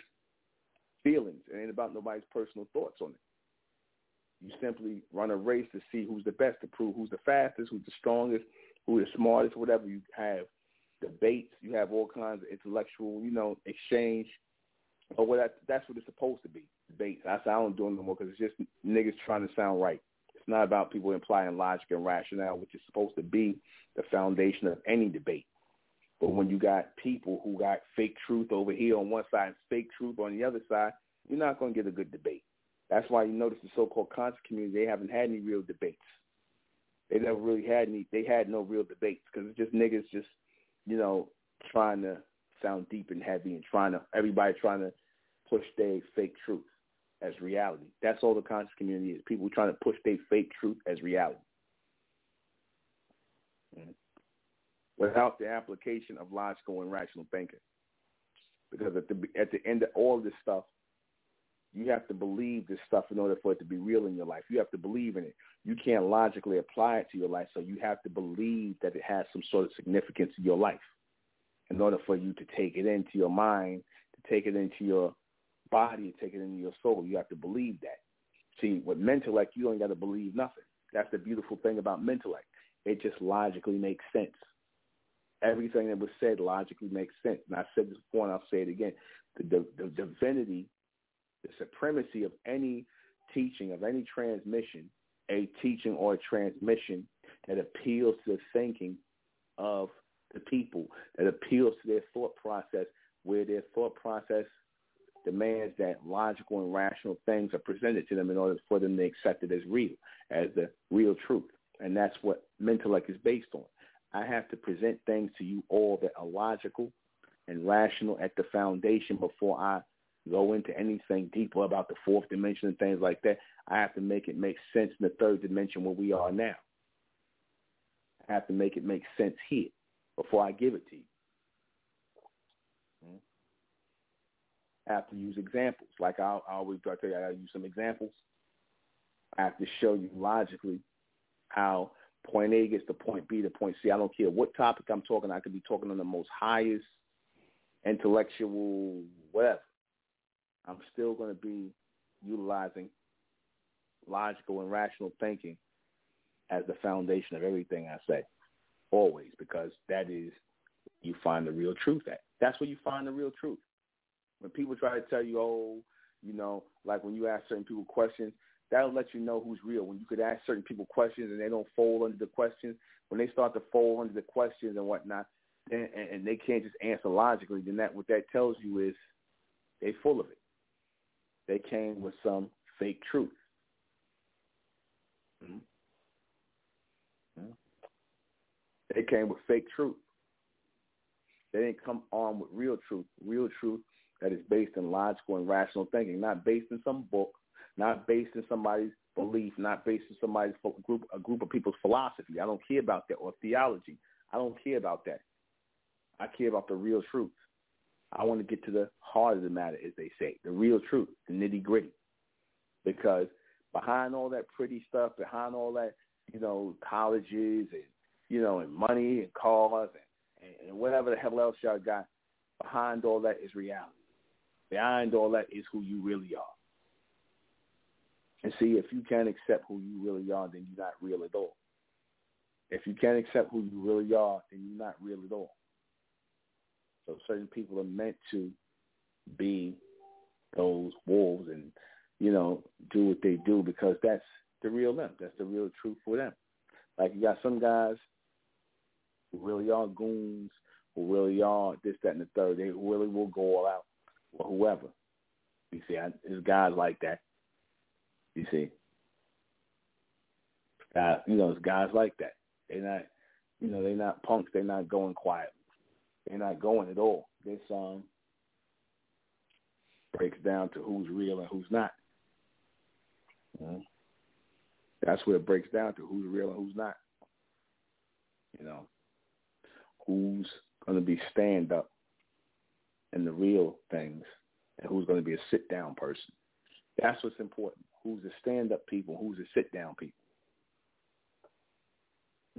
feelings. It ain't about nobody's personal thoughts on it. You simply run a race to see who's the best, to prove who's the fastest, who's the strongest, who's the smartest, whatever. You have debates. You have all kinds of intellectual, you know, exchange. Or what that, that's what it's supposed to be, debates. I, I don't do it no more because it's just niggas trying to sound right. It's not about people implying logic and rationale, which is supposed to be the foundation of any debate. But when you got people who got fake truth over here on one side and fake truth on the other side, you're not going to get a good debate. That's why you notice the so-called conscious community, they haven't had any real debates. They never really had any, they had no real debates because it's just niggas just, you know, trying to sound deep and heavy and trying to, everybody trying to push their fake truth as reality. That's all the conscious community is. People trying to push their fake truth as reality. Mm-hmm without the application of logical and rational thinking. Because at the at the end of all this stuff, you have to believe this stuff in order for it to be real in your life. You have to believe in it. You can't logically apply it to your life, so you have to believe that it has some sort of significance in your life in order for you to take it into your mind, to take it into your body, to take it into your soul. You have to believe that. See, with Mentellect, you don't got to believe nothing. That's the beautiful thing about Mentellect. It just logically makes sense everything that was said logically makes sense. And I said this before, and I'll say it again: the, the, the divinity, the supremacy of any teaching, of any transmission, a teaching or a transmission that appeals to the thinking of the people, that appeals to their thought process, where their thought process demands that logical and rational things are presented to them in order for them to accept it as real, as the real truth. And that's what Mentellect is based on. I have to present things to you all that are logical and rational at the foundation before I go into anything deeper about the fourth dimension and things like that. I have to make it make sense in the third dimension where we are now. I have to make it make sense here before I give it to you. Hmm? I have to use examples. Like I, I always tell you, I use some examples. I have to show you logically how point A gets to point B to point C. I don't care what topic I'm talking. I could be talking on the most highest intellectual whatever. I'm still going to be utilizing logical and rational thinking as the foundation of everything I say, always, because that is you find the real truth at. That's where you find the real truth. When people try to tell you, oh, you know, like when you ask certain people questions, that'll let you know who's real. When you could ask certain people questions and they don't fold under the questions, when they start to fold under the questions and whatnot, and, and they can't just answer logically, then that what that tells you is they full of it. They came with some fake truth. Mm-hmm. They came with fake truth. They didn't come on with real truth. Real truth that is based in logical and rational thinking, not based in some book, not based in somebody's belief, not based in somebody's group a group of people's philosophy. I don't care about that or theology. I don't care about that. I care about the real truth. I want to get to the heart of the matter, as they say, the real truth, the nitty gritty. Because behind all that pretty stuff, behind all that, you know, colleges and you know, and money and cars and, and whatever the hell else y'all got, behind all that is reality. Behind all that is who you really are. And see, if you can't accept who you really are, then you're not real at all. If you can't accept who you really are, then you're not real at all. So certain people are meant to be those wolves and, you know, do what they do because that's the real them. That's the real truth for them. Like you got some guys who really are goons, who really are this, that, and the third. They really will go all out for whoever. You see, I, there's guys like that. You see, uh, you know, there's guys like that. They're not, you know, they're not punks. They're not going quiet. They're not going at all. This um breaks down to who's real and who's not. Mm-hmm. That's where it breaks down to who's real and who's not. You know, who's going to be stand up in the real things and who's going to be a sit down person. That's what's important. Who's the stand up people, who's the sit down people.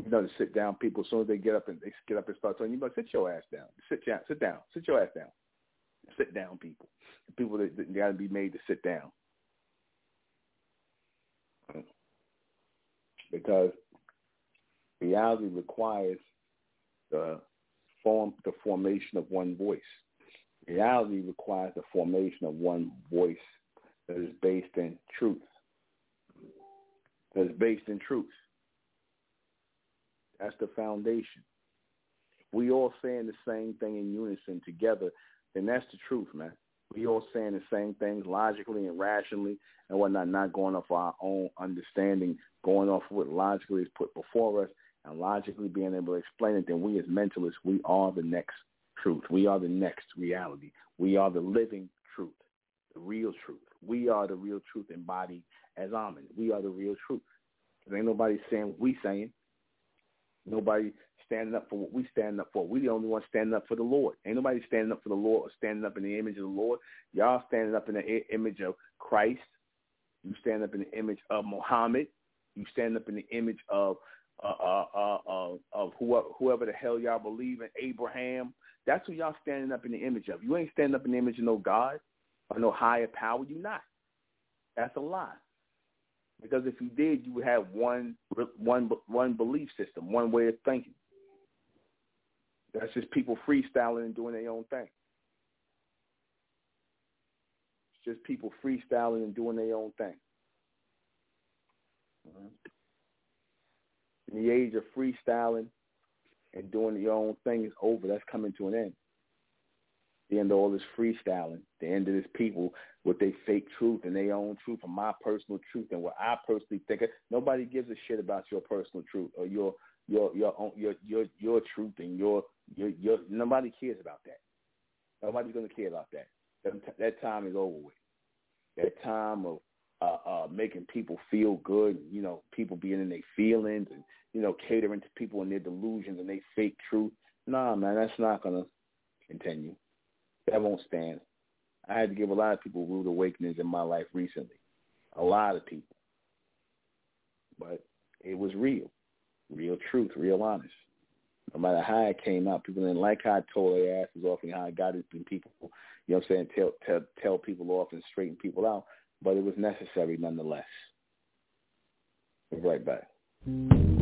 You know, the sit down people, as soon as they get up and they get up and start talking, you must sit your ass down. Sit down, sit down, sit your ass down. Sit down people. People that, that got to be made to sit down. Because reality requires the form the formation of one voice. Reality requires the formation of one voice that is based in truth. That is based in truth. That's the foundation. We all saying the same thing in unison together, then that's the truth, man. We all saying the same things logically and rationally and whatnot, not going off our own understanding, going off what logically is put before us and logically being able to explain it, then we as mentalists, we are the next truth. We are the next reality. We are the living the real truth. We are the real truth embodied as Amen. We are the real truth. Ain't nobody saying what we saying. Nobody standing up for what we stand up for. We the only ones standing up for the Lord. Ain't nobody standing up for the Lord or standing up in the image of the Lord. Y'all standing up in the image of Christ. You stand up in the image of Muhammad. You stand up in the image of uh, uh, uh, uh, of whoever, whoever the hell y'all believe in, Abraham. That's who y'all standing up in the image of. You ain't standing up in the image of no God or no higher power. You not. That's a lie. Because if you did, you would have one one one belief system, one way of thinking. That's just people freestyling and doing their own thing. It's just people freestyling and doing their own thing. Mm-hmm. In the age of freestyling and doing your own thing is over. That's coming to an end. The end of all this freestyling, the end of this people with their fake truth and their own truth and my personal truth and what I personally think. Nobody gives a shit about your personal truth or your your your own, your your your truth and your your your. Nobody cares about that. Nobody's gonna care about that. That, time is over with. That time of uh, uh, making people feel good, you know, people being in their feelings and you know, catering to people and their delusions and their fake truth. Nah, man, that's not gonna continue. That won't stand. I had to give a lot of people rude awakenings in my life recently. A lot of people. But it was real. real truth, real honest. No matter how it came out, people didn't like how I told their asses off and how I got it in people. You know what I'm saying? Tell tell tell people off and straighten people out, but it was necessary nonetheless. Right back. one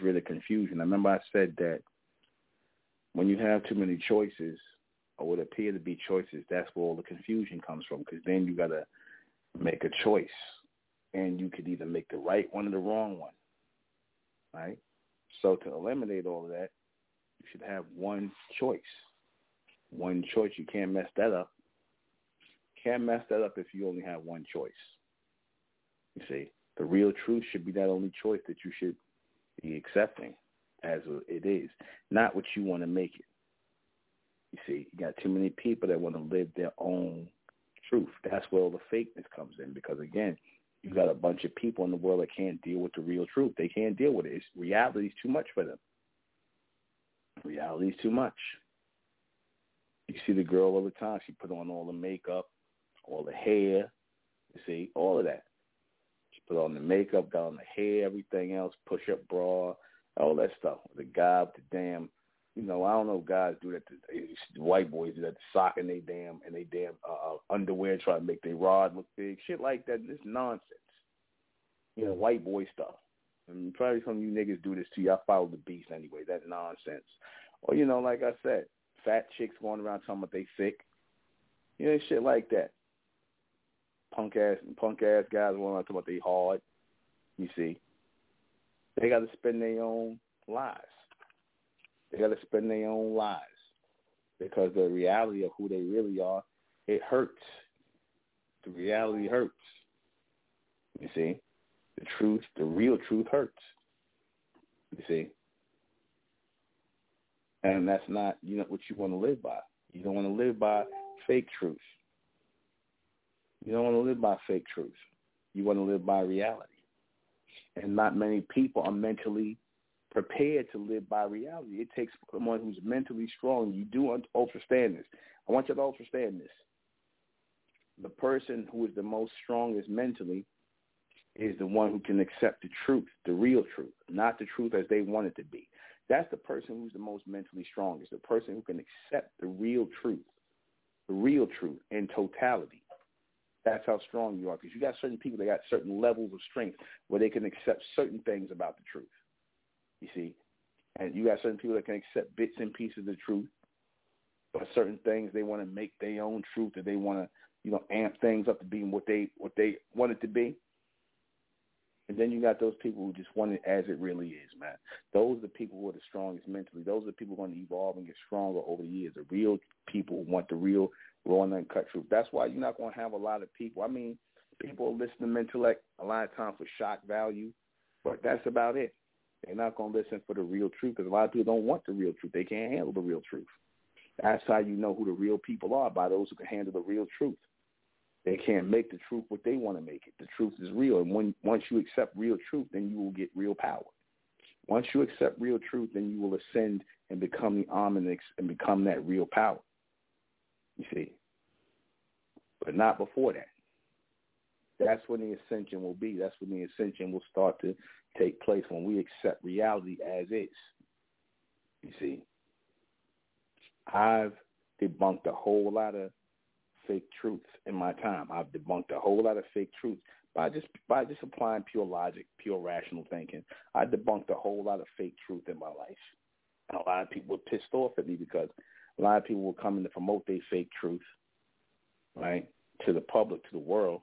rid of confusion. I remember I said that when you have too many choices, or what appear to be choices, that's where all the confusion comes from. Because then you got to make a choice, and you could either make the right one or the wrong one, right? So to eliminate all of that, you should have one choice. One choice. You can't mess that up. Can't mess that up if you only have one choice. You see, the real truth should be that only choice that you should be accepting as it is, not what you want to make it. You see, you got too many people that want to live their own truth. That's where all the fakeness comes in because, again, you got a bunch of people in the world that can't deal with the real truth. They can't deal with it. It's, reality is too much for them. Reality is too much. You see the girl all the time. She put on all the makeup, all the hair. You see, all of that. Put on the makeup, got on the hair, everything else, push-up bra, all that stuff. The guy with the damn, you know, I don't know guys do that. To, white boys do that, the sock in they damn and they damn uh, uh, underwear, try to make their rod look big, shit like that. This nonsense. You know, white boy stuff. And probably some of you niggas do this too. I follow the beast anyway. That nonsense. Or you know, like I said, fat chicks going around talking about they sick. You know, shit like that. Punk ass punk ass guys going around talking about they hard. You see, they got to spend their own lives. They got to spend their own lives because the reality of who they really are, it hurts. The reality hurts. You see, the truth, the real truth hurts. You see, and that's not you know what you want to live by. You don't want to live by fake truth. You don't want to live by fake truth. You want to live by reality and not many people are mentally prepared to live by reality. It takes someone who's mentally strong. You do understand this. I want you to understand this. The person who is the most strongest mentally is the one who can accept the truth, the real truth, not the truth as they want it to be. That's the person who's the most mentally strongest, the person who can accept the real truth, the real truth in totality. That's how strong you are because you got certain people that got certain levels of strength where they can accept certain things about the truth. You see, and you got certain people that can accept bits and pieces of the truth, but certain things they want to make their own truth, or they want to, you know, amp things up to being what they what they want it to be. And then you got those people who just want it as it really is, man. Those are the people who are the strongest mentally. Those are the people who are going to evolve and get stronger over the years. The real people want the real raw and uncut truth. That's why you're not going to have a lot of people. I mean, people listen to Metellect a lot of times for shock value, but that's about it. They're not going to listen for the real truth because a lot of people don't want the real truth. They can't handle the real truth. That's how you know who the real people are, by those who can handle the real truth. They can't make the truth what they want to make it. The truth is real. And when once you accept real truth, then you will get real power. Once you accept real truth, then you will ascend and become the arm and become that real power. You see, but not before that. That's when the ascension will be. That's when the ascension will start to take place when we accept reality as is. You see, I've debunked a whole lot of fake truths in my time. I've debunked a whole lot of fake truths by just by just applying pure logic, pure rational thinking. I debunked a whole lot of fake truth in my life. And a lot of people were pissed off at me because a lot of people were coming to promote their fake truth, right, to the public, to the world,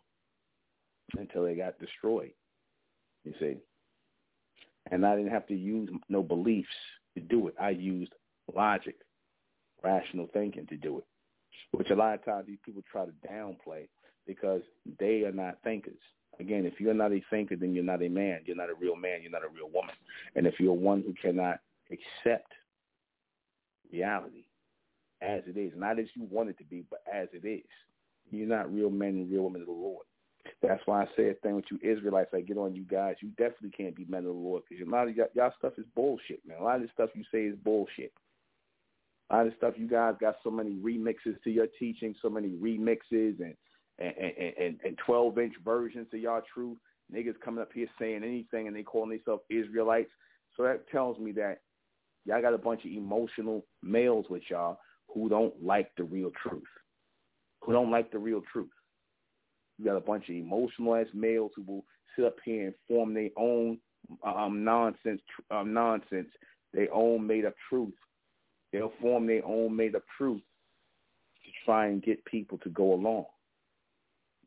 until they got destroyed. You see, and I didn't have to use no beliefs to do it. I used logic, rational thinking to do it, which a lot of times these people try to downplay because they are not thinkers. Again, if you're not a thinker, then you're not a man. You're not a real man. You're not a real woman. And if you're one who cannot accept reality, as it is, not as you want it to be, but as it is. You're not real men and real women of the Lord. That's why I say a thing with you Israelites. I get on you guys. You definitely can't be men of the Lord because a lot of y'all, y'all stuff is bullshit, man. A lot of the stuff you say is bullshit. A lot of stuff you guys got so many remixes to your teaching, so many remixes and and and, and 12 inch versions of y'all truth. Niggas coming up here saying anything and they calling themselves Israelites. So that tells me that y'all got a bunch of emotional males with y'all who don't like the real truth, who don't like the real truth. You got a bunch of emotional ass males who will sit up here and form their own um, nonsense, um, nonsense, their own made up truth. They'll form their own made up truth to try and get people to go along.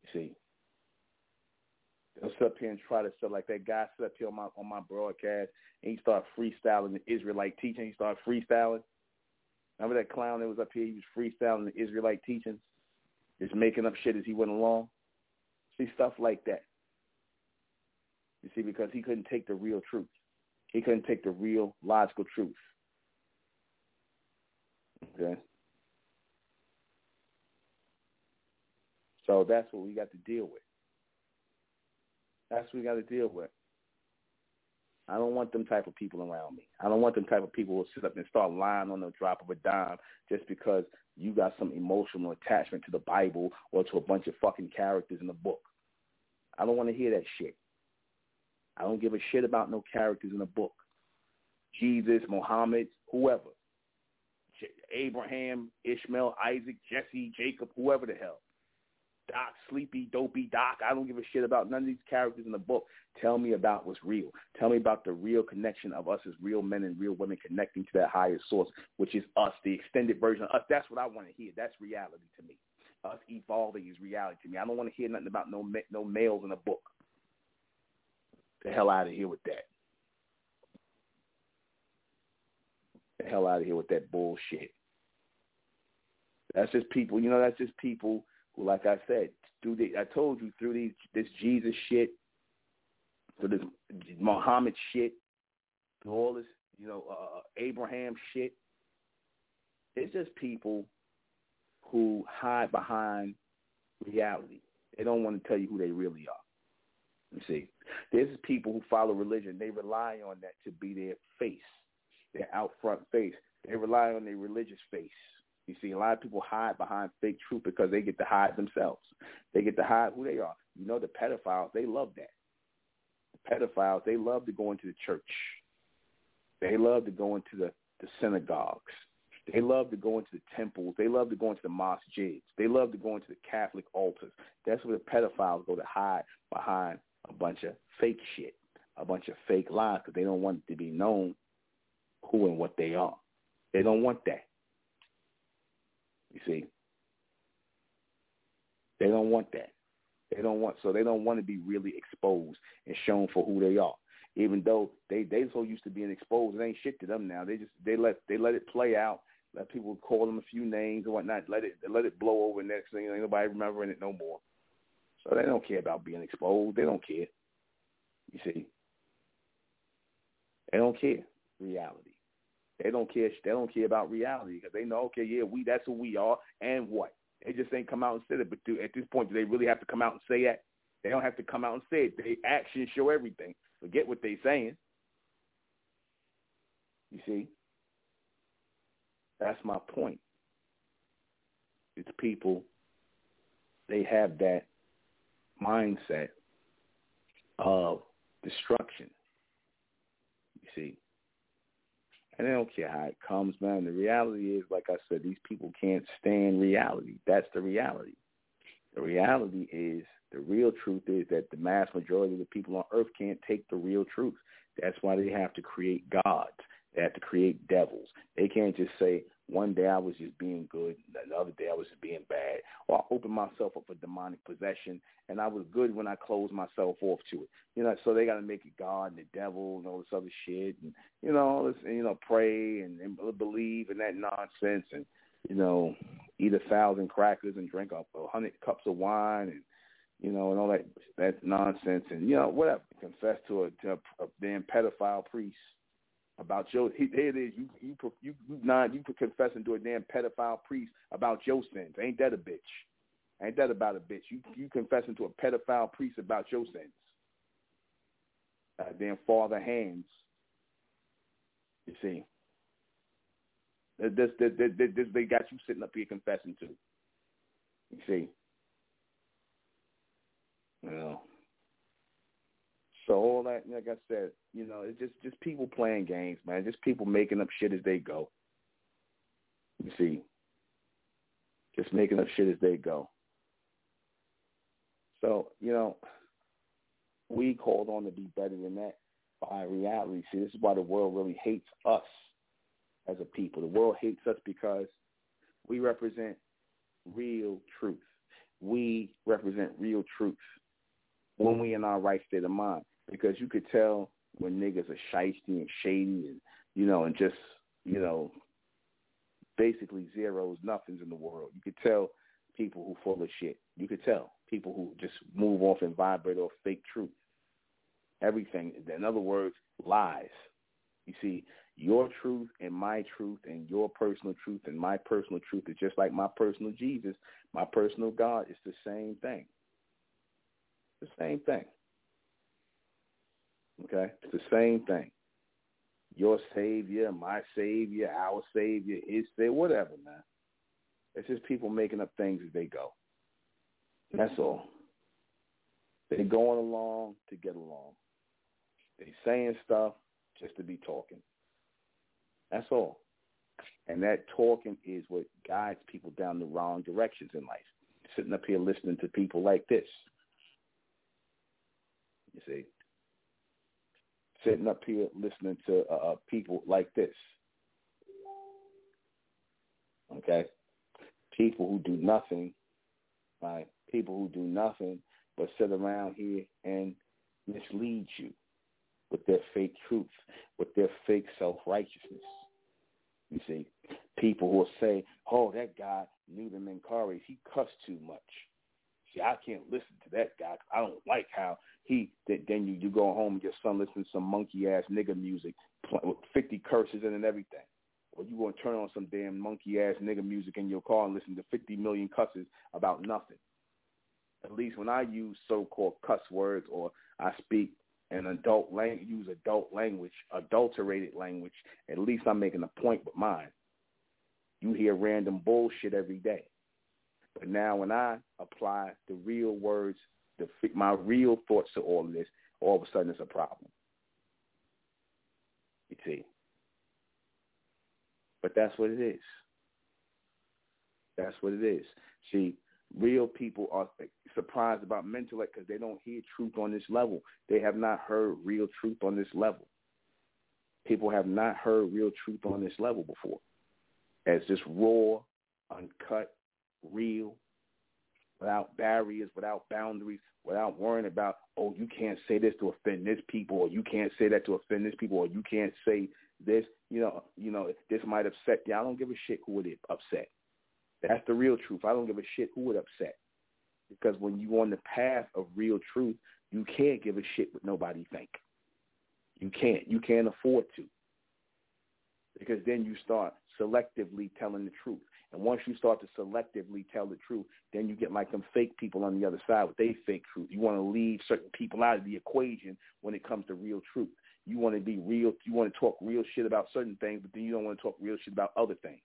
You see, they'll sit up here and try to sell like that guy sit up here on my on my broadcast and he started freestyling the Israelite teaching. He started freestyling. Remember that clown that was up here? He was freestyling the Israelite teachings, just making up shit as he went along. See stuff like that. You see, because he couldn't take the real truth. He couldn't take the real logical truth. Okay. So that's what we got to deal with. That's what we got to deal with. I don't want them type of people around me. I don't want them type of people who sit up and start lying on the drop of a dime just because you got some emotional attachment to the Bible or to a bunch of fucking characters in the book. I don't want to hear that shit. I don't give a shit about no characters in the book. Jesus, Muhammad, whoever. Abraham, Ishmael, Isaac, Jesse, Jacob, whoever the hell. Doc, Sleepy, Dopey, Doc. I don't give a shit about none of these characters in the book. Tell me about what's real. Tell me about the real connection of us as real men and real women connecting to that higher source, which is us, the extended version of us. That's what I want to hear. That's reality to me. Us evolving is reality to me. I don't want to hear nothing about no no males in a book. The hell out of here with that. The hell out of here with that bullshit. That's just people, you know, that's just people like I said, through the, I told you, through these, this Jesus shit, through this Muhammad shit, through all this, you know, uh, Abraham shit, it's just people who hide behind reality. They don't want to tell you who they really are. You see, there's people who follow religion. They rely on that to be their face, their out front face. They rely on their religious face. You see, a lot of people hide behind fake truth because they get to hide themselves. They get to hide who they are. You know, the pedophiles, they love that. The pedophiles, they love to go into the church. They love to go into the, the synagogues. They love to go into the temples. They love to go into the mosques. They love to go into the Catholic altars. That's where the pedophiles go to hide behind a bunch of fake shit, a bunch of fake lies because they don't want to be known who and what they are. They don't want that. You see, they don't want that. They don't want so they don't want to be really exposed and shown for who they are. Even though they they so used to being exposed, it ain't shit to them now. They just they let they let it play out. Let people call them a few names and whatnot. Let it let it blow over. Next thing, ain't nobody remembering it no more. So they don't care about being exposed. They don't care. You see, they don't care reality. They don't care. They don't care about reality because they know, okay, yeah, we that's who we are, and what? They just ain't come out and said it. But do, at this point, do they really have to come out and say that? They don't have to come out and say it. They actions show everything. Forget what they saying. You see, that's my point. It's people. They have that mindset of destruction. You see, and they don't care how it comes, man. The reality is, like I said, these people can't stand reality. That's the reality. The reality is, the real truth is that the mass majority of the people on earth can't take the real truth. That's why they have to create gods. They have to create devils. They can't just say, one day I was just being good, the other day I was just being bad, or I opened myself up for demonic possession, and I was good when I closed myself off to it. You know, so they got to make it God and the devil and all this other shit, and you know, this, you know, pray and, and believe in that nonsense, and you know, eat a thousand crackers and drink up a hundred cups of wine, and you know, and all that that nonsense, and you know, whatever. Confess to a, to a, a damn pedophile priest about your here it is you you you you not you confessing to a damn pedophile priest about your sins. Ain't that a bitch? Ain't that about a bitch? You you confessing to a pedophile priest about your sins. Uh, damn father hands. You see. This, this, this, this, they got you sitting up here confessing to. You see. Know. So all that, like I said, you know, it's just just people playing games, man. Just people making up shit as they go. You see, just making up shit as they go. So, you know, we called on to be better than that by reality. See, this is why the world really hates us as a people. The world hates us because we represent real truth. We represent real truth when we in our right state of mind. Because you could tell when niggas are shisty and shady and, you know, and just, you know, basically zeros, nothings in the world. You could tell people who full of shit. You could tell people who just move off and vibrate off fake truth. Everything. In other words, lies. You see, your truth and my truth and your personal truth and my personal truth is just like my personal Jesus, my personal God. It's the same thing. The same thing. Okay? It's the same thing. Your Savior, my Savior, our Savior, his Savior, whatever, man. It's just people making up things as they go. That's all. They're going along to get along. They're saying stuff just to be talking. That's all. And that talking is what guides people down the wrong directions in life. Sitting up here listening to people like this. You see? Sitting up here listening to uh, uh people like this. Okay? People who do nothing, right? People who do nothing but sit around here and mislead you with their fake truth, with their fake self-righteousness. You see, people will say, oh, that guy, Nuben Menkarayzz, he cussed too much. See, I can't listen to that guy. I don't like how he, that then you, you go home and your son listens to some monkey-ass nigga music with 50 curses in and everything. Or you to turn on some damn monkey-ass nigga music in your car and listen to 50 million cusses about nothing. At least when I use so-called cuss words or I speak and adult lang- use adult language, adulterated language, at least I'm making a point with mine. You hear random bullshit every day. But now when I apply the real words, the my real thoughts to all of this, all of a sudden it's a problem. You see. But that's what it is. That's what it is. See, real people are surprised about mental because they don't hear truth on this level. They have not heard real truth on this level. People have not heard real truth on this level before. As just raw, uncut, real, without barriers, without boundaries, without worrying about, oh, you can't say this to offend this people, or you can't say that to offend this people, or you can't say this, you know, you know, this might upset you. I don't give a shit who it upset. That's the real truth. I don't give a shit who would upset. Because when you're on the path of real truth, you can't give a shit what nobody think. You can't. You can't afford to. Because then you start selectively telling the truth. And once you start to selectively tell the truth, then you get like them fake people on the other side with they fake truth. You want to leave certain people out of the equation when it comes to real truth. You want to be real. You want to talk real shit about certain things, but then you don't want to talk real shit about other things.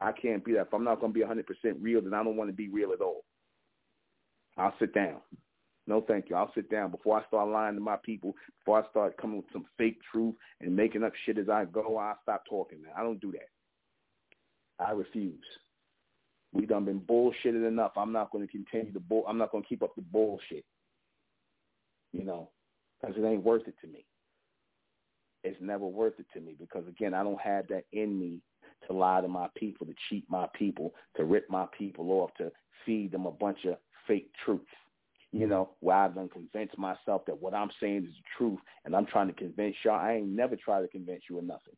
I can't be that. If I'm not going to be 100% real, then I don't want to be real at all. I'll sit down. No, thank you. I'll sit down before I start lying to my people. Before I start coming with some fake truth and making up shit as I go, I'll stop talking. Man. I don't do that. I refuse. We done been bullshitted enough. I'm not going to continue the bull. I'm not going to keep up the bullshit. You know, because it ain't worth it to me. It's never worth it to me because again, I don't have that in me to lie to my people, to cheat my people, to rip my people off, to feed them a bunch of fake truth. You know, where I've done convinced myself that what I'm saying is the truth, and I'm trying to convince y'all. I ain't never tried to convince you of nothing.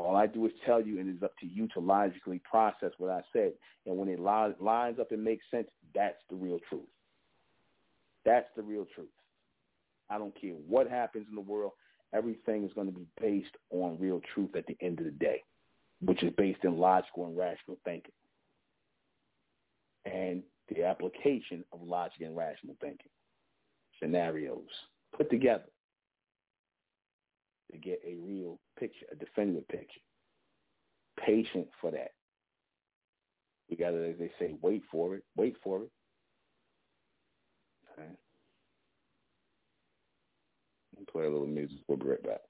All I do is tell you, and it's up to you to logically process what I said. And when it li- lines up and makes sense, that's the real truth. That's the real truth. I don't care what happens in the world. Everything is going to be based on real truth at the end of the day which is based in logical and rational thinking, and the application of logic and rational thinking scenarios put together to get a real picture, a definitive picture. Patient for that. We got to, as they say, wait for it. Wait for it. Okay. Play a little music. We'll be right back.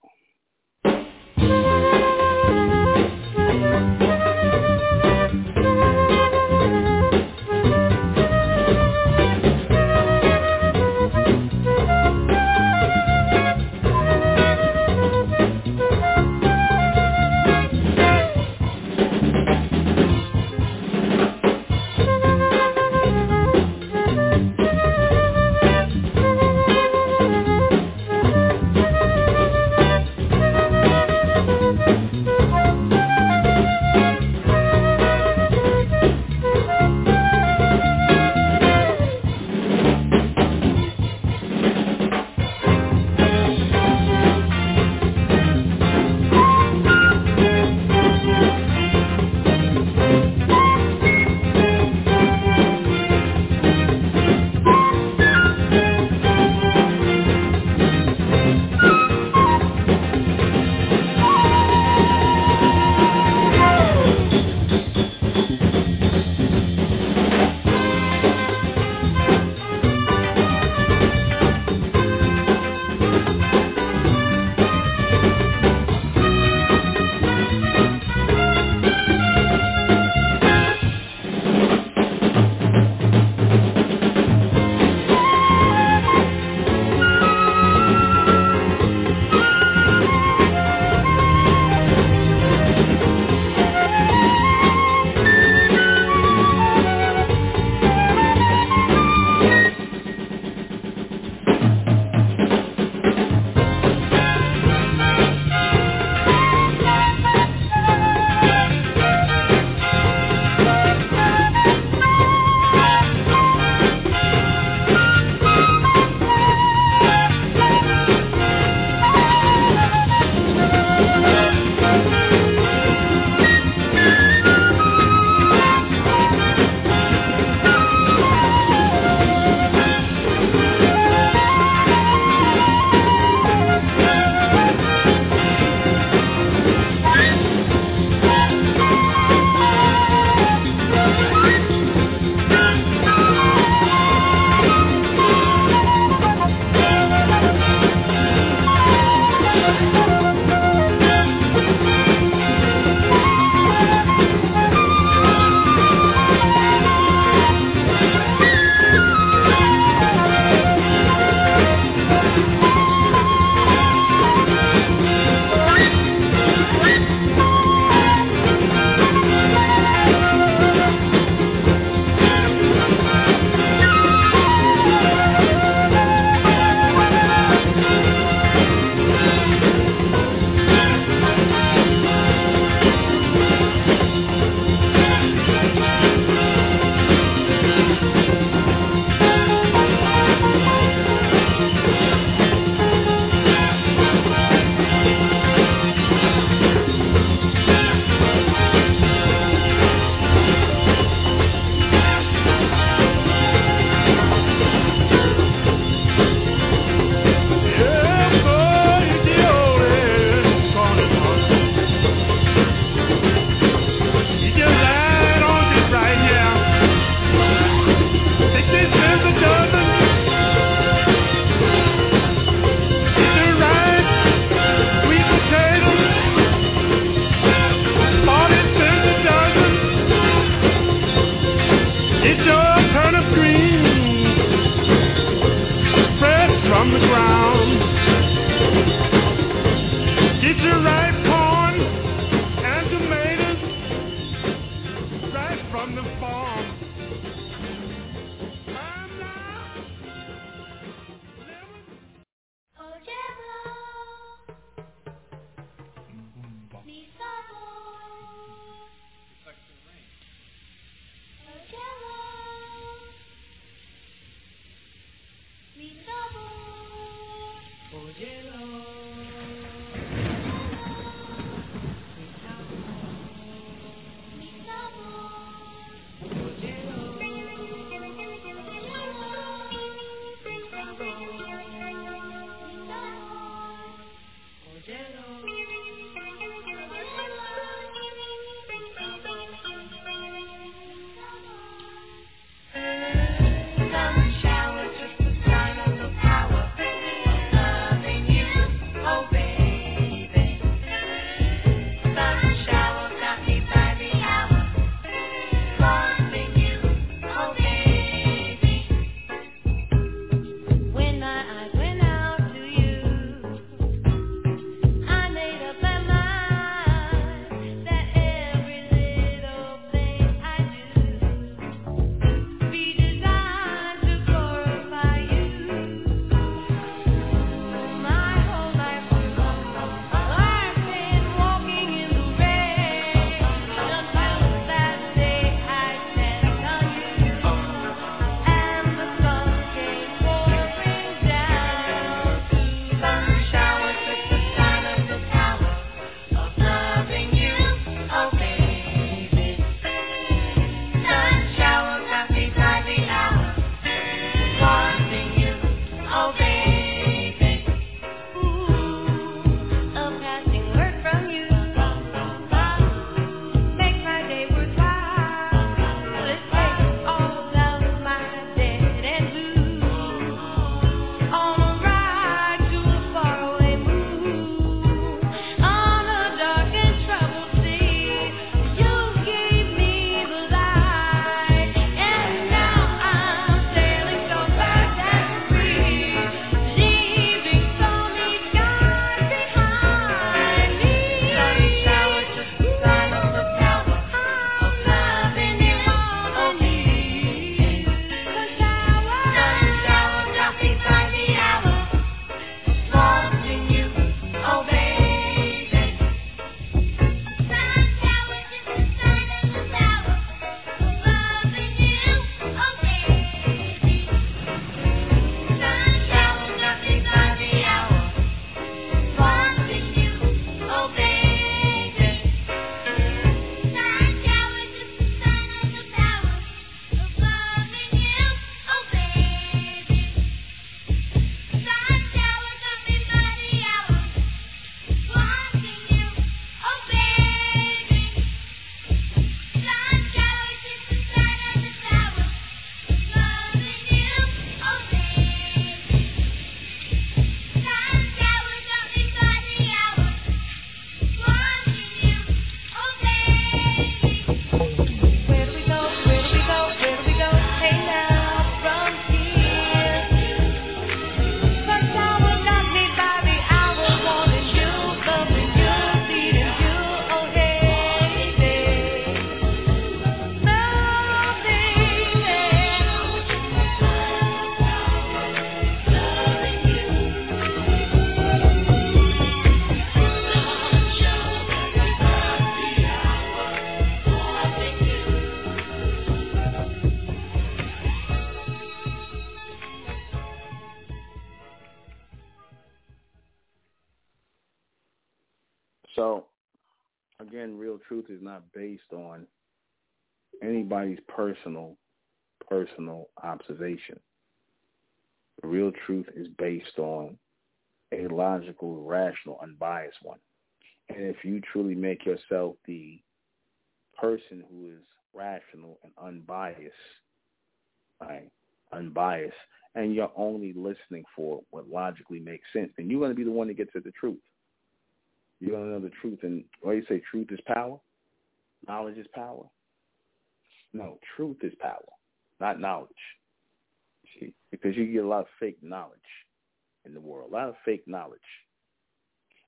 based on anybody's personal personal observation. The real truth is based on a logical, rational, unbiased one. And if you truly make yourself the person who is rational and unbiased, right? Unbiased, and you're only listening for what logically makes sense, then you're going to be the one that gets at the truth. You're going to know the truth. And when do you say? Truth is power. Knowledge is power. No, truth is power, not knowledge. See, because you get a lot of fake knowledge in the world, a lot of fake knowledge.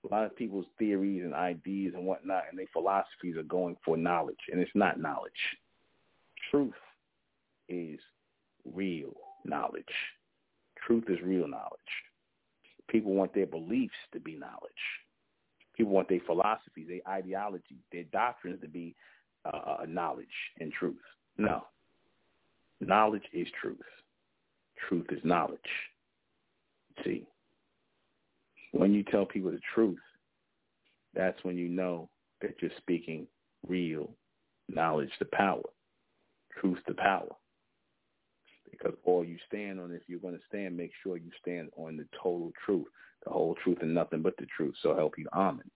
A lot of people's theories and ideas and whatnot and their philosophies are going for knowledge, and it's not knowledge. Truth is real knowledge. Truth is real knowledge. People want their beliefs to be knowledge. People want their philosophies, their ideology, their doctrines to be uh, uh, knowledge and truth. No. Knowledge is truth. Truth is knowledge. See, when you tell people the truth, that's when you know that you're speaking real knowledge to power, truth to power. Because all you stand on, if you're going to stand, make sure you stand on the total truth, the whole truth and nothing but the truth. So help you, Amen.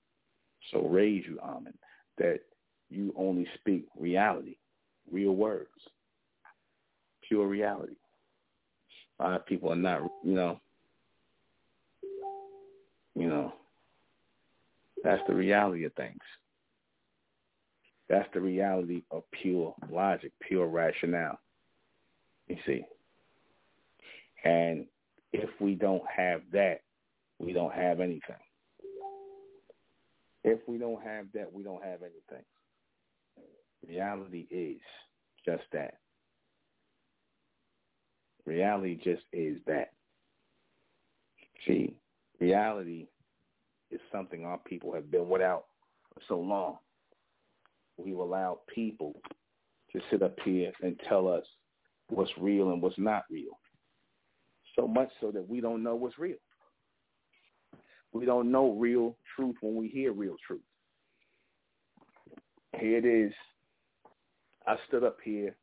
So raise you, Amen, that you only speak reality, real words, pure reality. A lot of people are not, you know, you know, that's the reality of things. That's the reality of pure logic, pure rationale. You see. And if we don't have that, we don't have anything. If we don't have that, we don't have anything. Reality is just that. Reality just is that. See, reality is something our people have been without for so long. We've allowed people to sit up here and tell us what's real and what's not real. So much so that we don't know what's real. We don't know real truth when we hear real truth. Here it is. I stood up here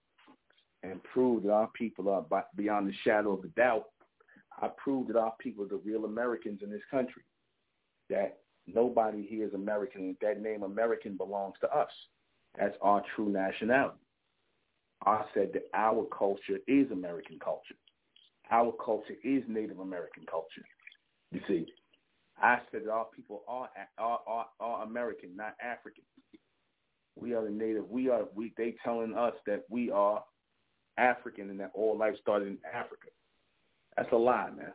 and proved that our people are beyond the shadow of a doubt. I proved that our people are the real Americans in this country. That nobody here is American. That name American belongs to us. That's our true nationality. I said that our culture is American culture. Our culture is Native American culture. You see, I said that our people are are are, are American, not African. We are the native. We are we. They telling us that we are African and that all life started in Africa. That's a lie, man.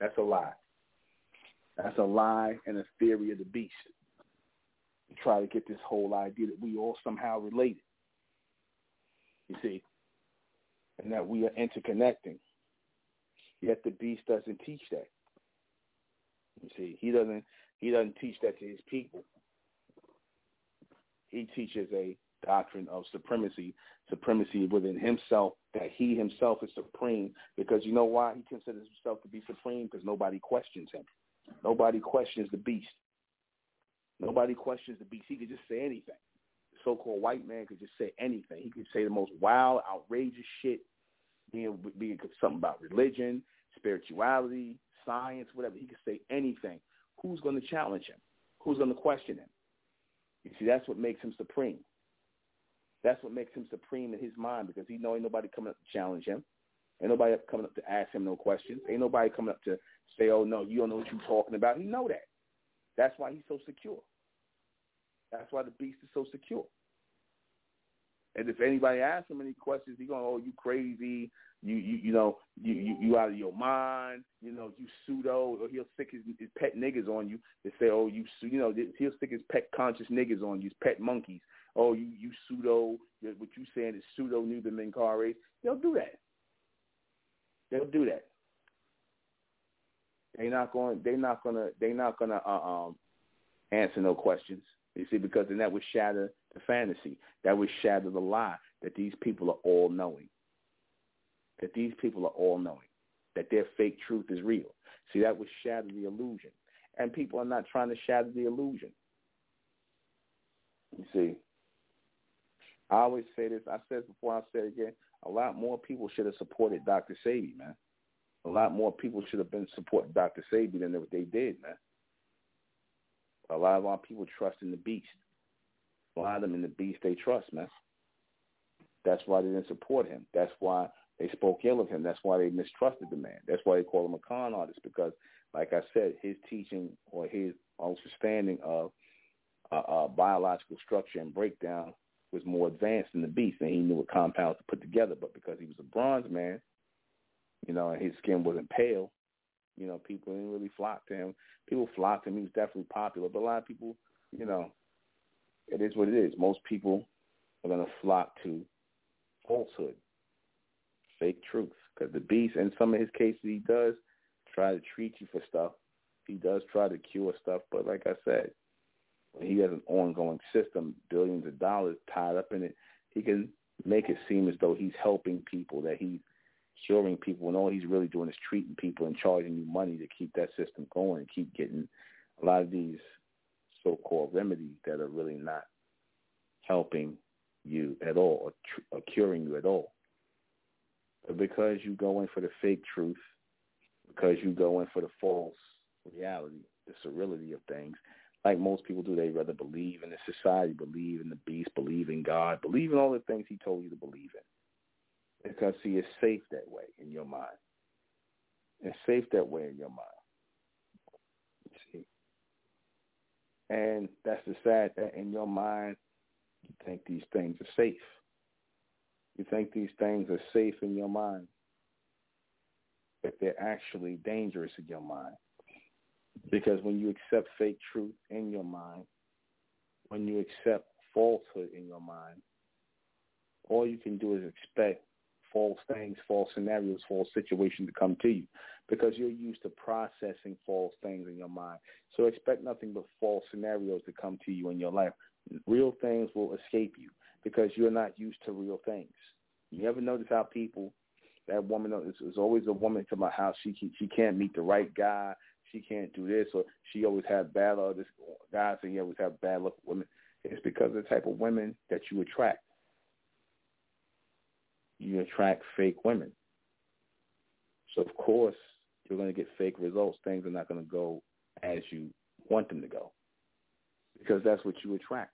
That's a lie. That's a lie and a theory of the beast. To try to get this whole idea that we all somehow related. You see, and that we are interconnecting. Yet the beast doesn't teach that. You see, he doesn't he doesn't teach that to his people. He teaches a doctrine of supremacy, supremacy within himself, that he himself is supreme. Because you know why he considers himself to be supreme? Because nobody questions him. Nobody questions the beast. Nobody questions the beast. He could just say anything. The so-called white man could just say anything. He could say the most wild, outrageous shit, being, being something about religion, spirituality, science, whatever. He could say anything. Who's going to challenge him? Who's going to question him? You see, that's what makes him supreme. That's what makes him supreme in his mind because he know ain't nobody coming up to challenge him. Ain't nobody coming up to ask him no questions. Ain't nobody coming up to say, oh, no, you don't know what you're talking about. He know that. That's why he's so secure. That's why the beast is so secure. And if anybody asks him any questions, he going, "Oh, you crazy? You you you know you you, you out of your mind? You know you pseudo?" Or he'll stick his, his pet niggas on you and say, "Oh, you you know he'll stick his pet conscious niggas on you, his pet monkeys. Oh, you you pseudo? What you saying is pseudo Nuben Menkarayzz? They'll do that. They'll do that. They're not going. They're not gonna. They're not gonna uh, um answer no questions. You see, because then that would shatter the fantasy. That would shatter the lie that these people are all knowing. That these people are all knowing. That their fake truth is real. See, that would shatter the illusion. And people are not trying to shatter the illusion. You see, I always say this. I said before. I said again. A lot more people should have supported Dr. Sebi, man. A lot more people should have been supporting Dr. Sebi than what they did, man. A lot of our people trust in the beast. A lot of them in the beast they trust, man. That's why they didn't support him. That's why they spoke ill of him. That's why they mistrusted the man. That's why they call him a con artist because, like I said, his teaching or his understanding of uh, uh, biological structure and breakdown was more advanced than the beast, and he knew what compounds to put together. But because he was a bronze man, you know, and his skin wasn't pale, You know, people didn't really flock to him. People flocked to him. He was definitely popular, but a lot of people, you know, it is what it is. Most people are going to flock to falsehood, fake truth, because the beast, in some of his cases, he does try to treat you for stuff. He does try to cure stuff, but like I said, when he has an ongoing system, billions of dollars tied up in it, he can make it seem as though he's helping people, that he's curing people, and all he's really doing is treating people and charging you money to keep that system going and keep getting a lot of these so-called remedies that are really not helping you at all or, tr- or curing you at all. But because you go in for the fake truth, because you go in for the false reality, the surreality of things, like most people do, they rather believe in the society, believe in the beast, believe in God, believe in all the things he told you to believe in. Because, see, it's safe that way in your mind. It's safe that way in your mind. See? And that's the sad that in your mind, you think these things are safe. You think these things are safe in your mind, but they're actually dangerous in your mind. Because when you accept fake truth in your mind, when you accept falsehood in your mind, all you can do is expect false things, false scenarios, false situations to come to you because you're used to processing false things in your mind. So expect nothing but false scenarios to come to you in your life. Real things will escape you because you're not used to real things. You ever notice how people, that woman, is always a woman to my house, she, she can't meet the right guy, she can't do this, or she always have bad luck. This guy saying he always have bad luck with women. It's because of the type of women that you attract. You attract fake women. So of course you're going to get fake results. Things are not going to go as you want them to go because that's what you attract.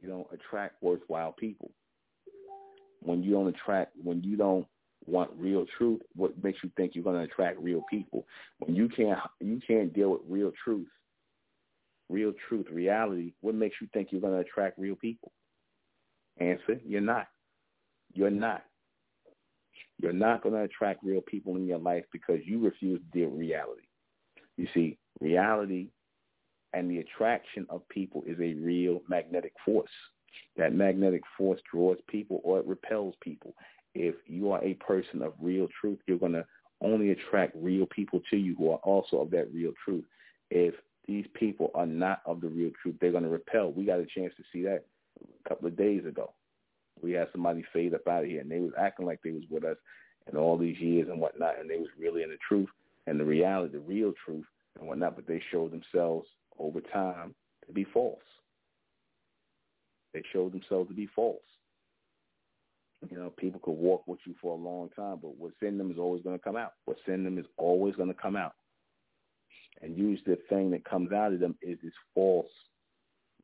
You don't attract worthwhile people. When you don't attract, when you don't want real truth, what makes you think you're going to attract real people? When you can't, you can't deal with real truth, real truth, reality. What makes you think you're going to attract real people? Answer: You're not. You're not. You're not going to attract real people in your life because you refuse to deal with reality. You see, reality and the attraction of people is a real magnetic force. That magnetic force draws people or it repels people. If you are a person of real truth, you're going to only attract real people to you who are also of that real truth. If these people are not of the real truth, they're going to repel. We got a chance to see that a couple of days ago. We had somebody fade up out of here, and they was acting like they was with us in all these years and whatnot, and they was really in the truth and the reality, the real truth and whatnot, but they showed themselves over time to be false. They showed themselves to be false. You know, people could walk with you for a long time, but what's in them is always going to come out. What's in them is always going to come out. And usually the thing that comes out of them is this false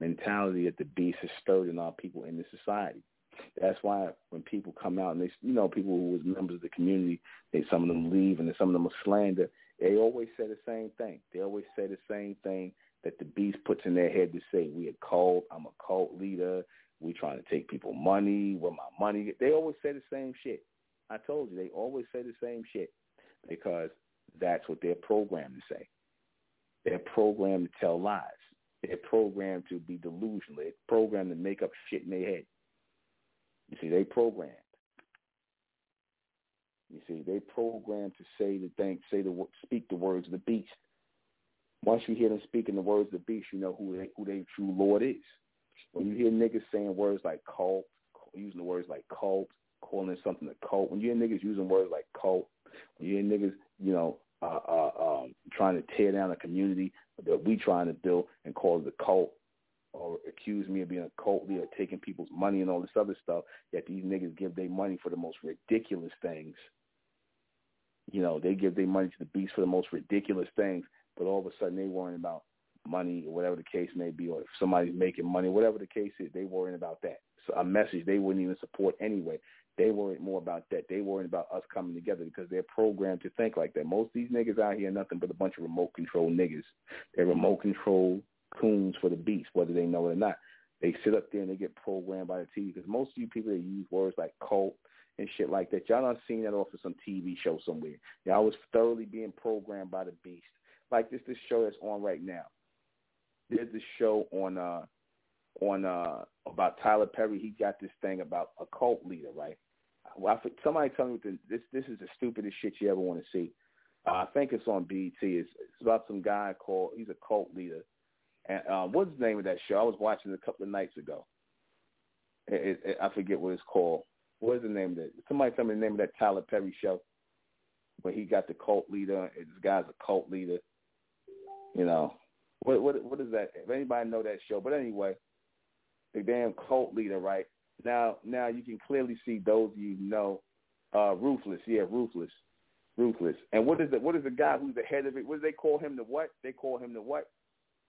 mentality that the beast has stirred in our people in the society. That's why when people come out and they, you know, people who was members of the community, they some of them leave and some of them are slander. They always say the same thing. They always say the same thing that the beast puts in their head to say, "We a cult. I'm a cult leader. We trying to take people money. Where my money?" They always say the same shit. I told you they always say the same shit because that's what they're programmed to say. They're programmed to tell lies. They're programmed to be delusional. They're programmed to make up shit in their head. You see, they programmed. You see, they programmed to say the thing, say the speak the words of the beast. Once you hear them speaking the words of the beast, you know who they, who their true Lord is. When you hear niggas saying words like cult, using the words like cult, calling something a cult, when you hear niggas using words like cult, when you hear niggas, you know, uh, uh, um, trying to tear down a community that we trying to build and call it a cult, or accuse me of being a cult leader, taking people's money and all this other stuff, yet these niggas give their money for the most ridiculous things. You know, they give their money to the beast for the most ridiculous things, but all of a sudden they worrying about money or whatever the case may be, or if somebody's making money, whatever the case is, they worrying about that. So a message they wouldn't even support anyway. They worried more about that. They worried about us coming together because they're programmed to think like that. Most of these niggas out here are nothing but a bunch of remote control niggas. They're remote control coons for the beast, whether they know it or not. They sit up there and they get programmed by the TV because most of you people that use words like cult and shit like that. Y'all done seen that off of some TV show somewhere. Y'all was thoroughly being programmed by the beast. Like this this show that's on right now. There's this show on uh on uh about Tyler Perry. He got this thing about a cult leader, right? Well, somebody tell me this this is the stupidest shit you ever want to see. Uh, I think it's on BET. It's, it's about some guy called he's a cult leader. And uh, what's the name of that show? I was watching it a couple of nights ago. It, it, I forget what it's called. What is the name of it? Somebody tell me the name of that Tyler Perry show where he got the cult leader. This guy's a cult leader. You know, what what what is that? If anybody know that show, but anyway, the damn cult leader, right? Now now you can clearly see those of you know, uh, ruthless. Yeah, ruthless, ruthless. And what is the what is the guy who's the head of it? What do they call him? The what? They call him the what?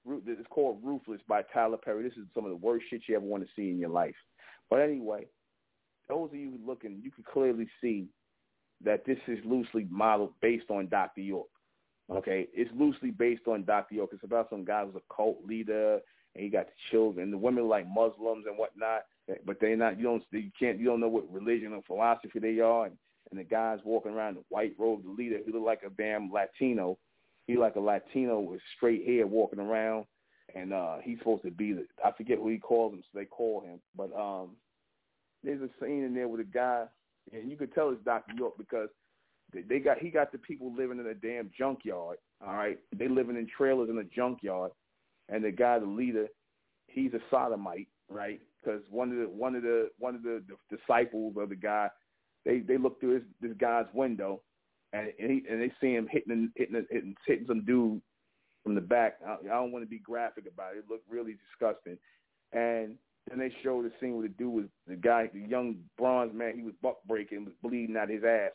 It's called Ruthless by Tyler Perry. This is some of the worst shit you ever want to see in your life. But anyway, those of you looking, you can clearly see that this is loosely modeled based on Dr. York. Okay, it's loosely based on Dr. York. It's about some guy who's a cult leader, and he got the children. The women like Muslims and whatnot, but they're not. You don't. You can't. You don't know what religion or philosophy they are. And, and the guy's walking around in white robe, the leader. He look like a damn Latino. He like a Latino with straight hair walking around, and uh he's supposed to be the. I forget who he calls him, so they call him. But um there's a scene in there with a guy, and you could tell it's Dr. York because they got he got the people living in a damn junkyard. All right, they living in trailers in a junkyard, and the guy, the leader, he's a sodomite, right? Because one of the one of the one of the, the disciples of the guy, they they look through this this guy's window, and and, he, and they see him hitting hitting hitting hitting some dude from the back. I, I don't want to be graphic about it. It looked really disgusting, and then they showed the scene where the dude was the guy, the young bronze man. He was buck breaking, was bleeding out his ass.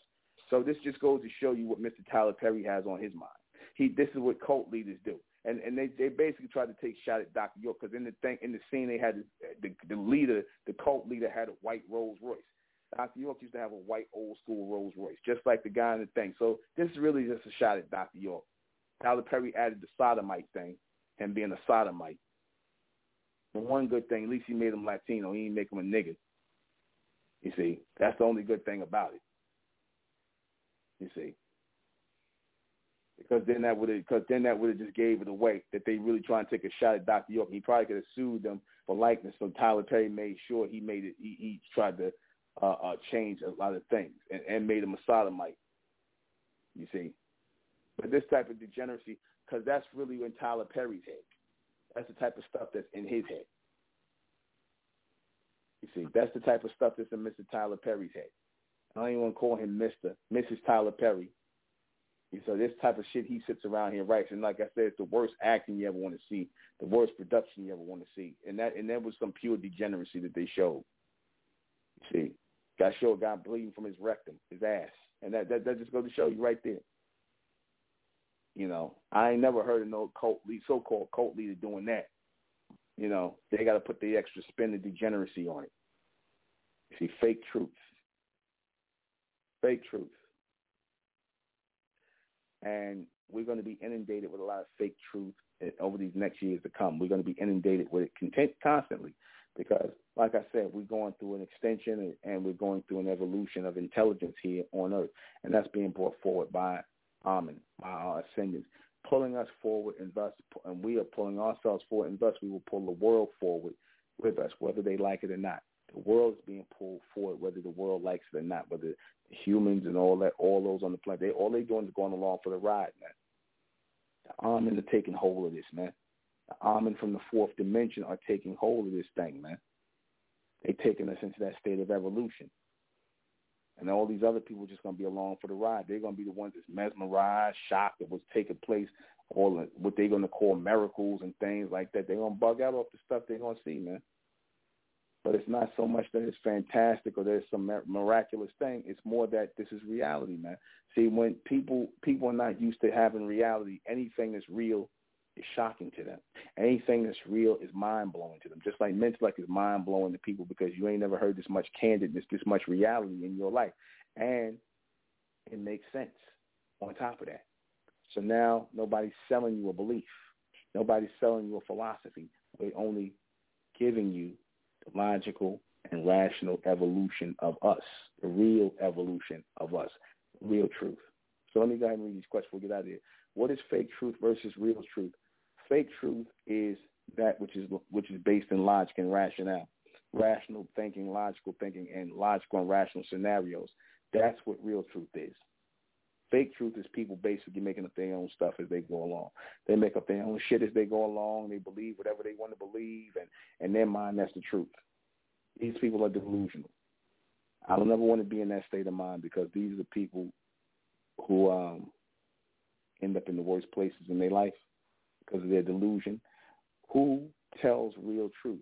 So this just goes to show you what Mr. Tyler Perry has on his mind. He this is what cult leaders do, and and they they basically tried to take shot at Dr. York because in the thing in the scene they had the, the leader, the cult leader had a white Rolls Royce. Dr. York used to have a white old school Rolls Royce, just like the guy in the thing. So this is really just a shot at Dr. York. Tyler Perry added the sodomite thing, him being a sodomite. The one good thing, at least he made him Latino. He didn't make him a nigga. You see, that's the only good thing about it. You see, because then that would because then that would have just gave it away that they really trying to take a shot at Dr. York. He probably could have sued them for likeness. So Tyler Perry made sure he made it. He, he tried to uh, uh, change a lot of things and, and made him a sodomite. You see, but this type of degeneracy, because that's really in Tyler Perry's head. That's the type of stuff that's in his head. You see, that's the type of stuff that's in Mr. Tyler Perry's head. I don't even want to call him Mr. Mrs. Tyler Perry. So this type of shit he sits around here writes, and like I said, it's the worst acting you ever want to see, the worst production you ever want to see, and that and that was some pure degeneracy that they showed. You see, got show a guy bleeding from his rectum, his ass, and that that, that just goes to show you right there. You know, I ain't never heard of no cult lead, so-called cult leader doing that. You know, they got to put the extra spin of degeneracy on it. You see, fake truth. Fake truth. And we're going to be inundated with a lot of fake truth over these next years to come. We're going to be inundated with it content constantly because, like I said, we're going through an extension and we're going through an evolution of intelligence here on Earth, and that's being brought forward by um, Amen, by our ascendants, pulling us forward, and thus, and we are pulling ourselves forward, and thus we will pull the world forward with us, whether they like it or not. The world is being pulled forward, whether the world likes it or not, whether humans and all that, all those on the planet, they all they doing is going along for the ride, man. The Amen are taking hold of this, man. The Amen from the fourth dimension are taking hold of this thing, man. They taking us into that state of evolution. And all these other people are just to be along for the ride. They're to be the ones that's mesmerized, shocked at what's taking place, all what they're to call miracles and things like that. They're to bug out off the stuff they're to see, man. But it's not so much that it's fantastic or there's some miraculous thing. It's more that this is reality, man. See, when people people are not used to having reality, anything that's real is shocking to them. Anything that's real is mind blowing to them. Just like Metellect is mind blowing to people because you ain't never heard this much candidness, this much reality in your life, and it makes sense. On top of that, so now nobody's selling you a belief. Nobody's selling you a philosophy. They're only giving you logical and rational evolution of us, the real evolution of us, real truth. So let me go ahead and read these questions. We'll get out of here. What is fake truth versus real truth? Fake truth is that which is which is based in logic and rationale, rational thinking, logical thinking, and logical and rational scenarios. That's what real truth is. Fake truth is people basically making up their own stuff as they go along. They make up their own shit as they go along. They believe whatever they want to believe, and in their mind, that's the truth. These people are delusional. I don't ever want to be in that state of mind because these are the people who um, end up in the worst places in their life because of their delusion. Who tells real truth?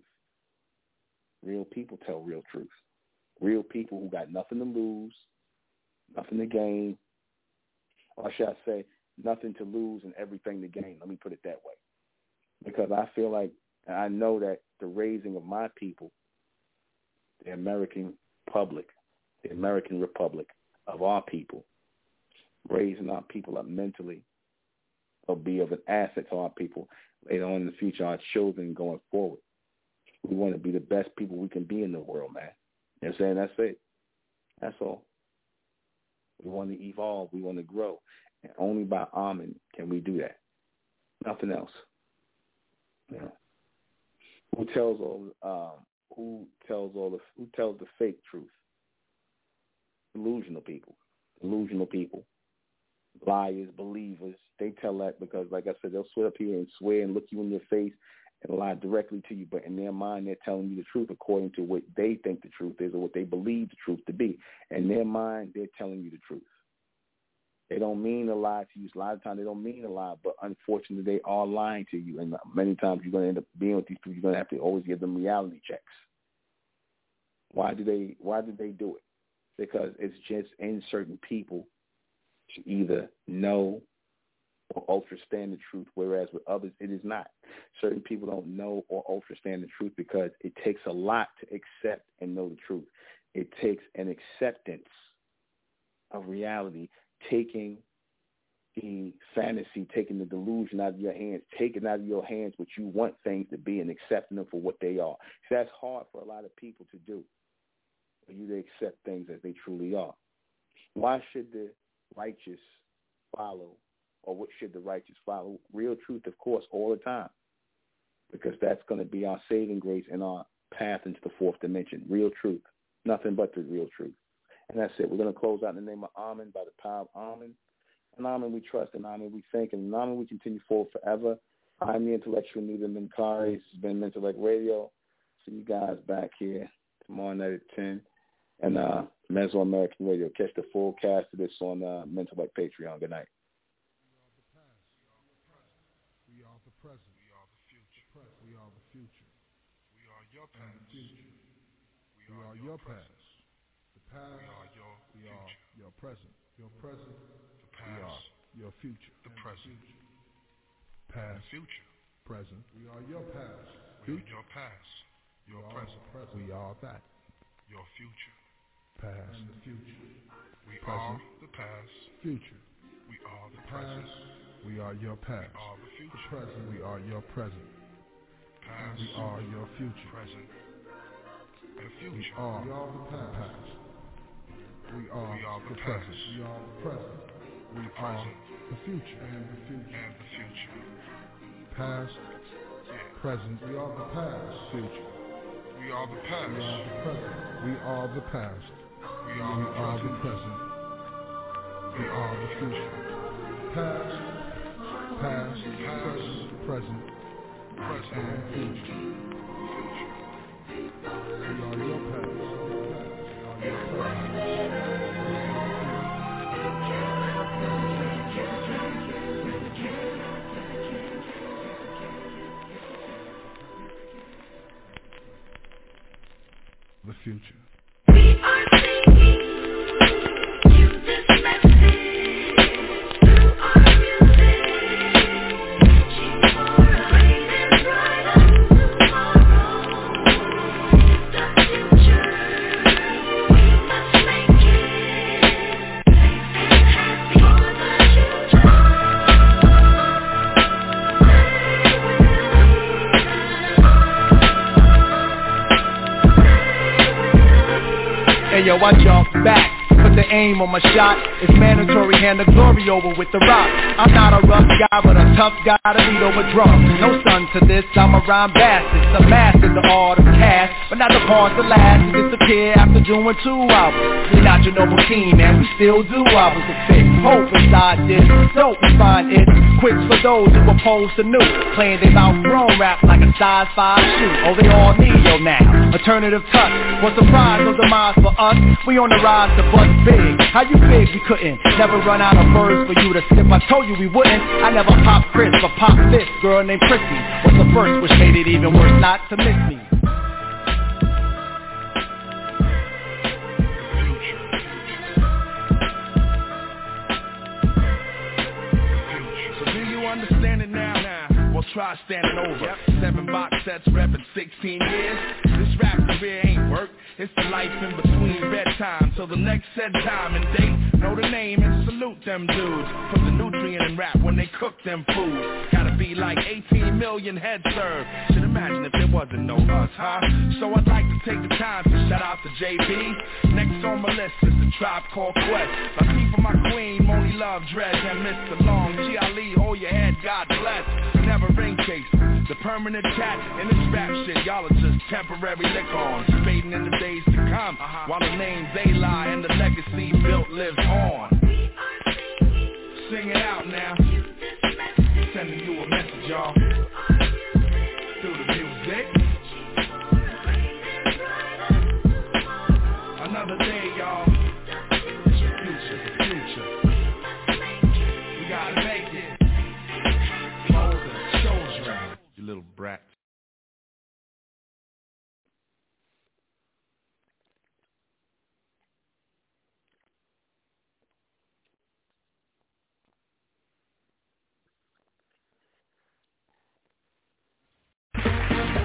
Real people tell real truth. Real people who got nothing to lose, nothing to gain, or should I say, nothing to lose and everything to gain. Let me put it that way. Because I feel like, I know that the raising of my people, the American public, the American Republic of our people, raising our people up mentally will be of an asset to our people later on in the future, our children going forward. We want to be the best people we can be in the world, man. You know what I'm saying? That's it. That's all. We want to evolve. We want to grow. And only by Amen can we do that. Nothing else. Know. Who tells all um, who tells all the who tells the fake truth? Delusional people. Delusional people. Liars, believers. They tell that because like I said, they'll swear up here and swear and look you in your face and lie directly to you, but in their mind they're telling you the truth according to what they think the truth is or what they believe the truth to be. In their mind they're telling you the truth. They don't mean to lie to you. A lot of times they don't mean to lie, but unfortunately they are lying to you. And many times you're going to end up being with these people. You're going to have to always give them reality checks. Why do they? Why did they do it? Because it's just in certain people to either know or understand the truth, whereas with others it is not. Certain people don't know or understand the truth because it takes a lot to accept and know the truth. It takes an acceptance of reality, taking the fantasy, taking the delusion out of your hands, taking out of your hands what you want things to be and accepting them for what they are. That's hard for a lot of people to do, for you to accept things as they truly are. Why should the righteous follow or what should the righteous follow? Real truth, of course, all the time, because that's going to be our saving grace and our path into the fourth dimension. Real truth, nothing but the real truth. And that's it. We're going to close out in the name of Amen by the power of Amen. And Amen we trust, and Amen we thank, and Amen we continue forward forever. I'm the intellectual Nuben Menkarayzz. This has been Metellect Radio. See you guys back here tomorrow night at 10. And uh, Mesoamerican Radio. Catch the full cast of this on uh, Metellect Patreon. Good night. We are the present. We are the future. We are the future. We your past. future. We are your past. The past. We are your We are your present. Your present. The past. We are your future. The present. Past. Future. Present. We are your past. We are your past. Your present. We are that. Your future. Past. And the future. We are the past. Future. We are the past. We are your past. We are the future. The present. We are your present. Past. We are your future. Present. And future. We are, we are the past. We are, we are the, the present. We are the present. We the are the future. And the future. And the future. Past. Yeah. Present. We are the past. Future. We are the past. We are the present. We are the past. We are, we the, are the present. We are the future. Past, past, past, present, present, The future. My shot. It's mandatory, hand the glory over with the rock. I'm not a rough guy, but a tough guy to beat over drums. No son to this, I'm a rhyme bastard. The master, the art of cast, but not the part to last to disappear after doing two albums. We're not your normal team, man, we still do albums to fit. Hope inside this, dope we find it. Quick for those who oppose the new, playing they've outgrown rap like a size 5 shoe. Oh, they all neo now, alternative touch. What surprise, no demise for us. We on the rise to bust big. How you big? We couldn't. Never run out of words for you to sip. I told you we wouldn't. I never pop Chris, but pop this girl named Chrissy. Was the first, which made it even worse not to miss me. Understand well try standing over. Seven box sets, reppin' 16 years. This rap career ain't work. It's the life in between bedtime till the next set time and date. Know the name and salute them dudes. Put the nutrient in rap when they cook them food. Gotta be like 18 million heads served. Should imagine if there wasn't no us, huh? So I'd like to take the time to shout out to JB. Next on my list is the Tribe Called Quest. Lucky for my queen, Monie Love, Dredge, and Mr. Long. G. Ali, hold your head, God bless. Never ring chase. The permanent cat in this rap shit, y'all are just temporary lick-ons. Fading in the days to come, uh-huh. while the names they lie and the legacy built lives on. Sing it out now. Sending you a message, y'all.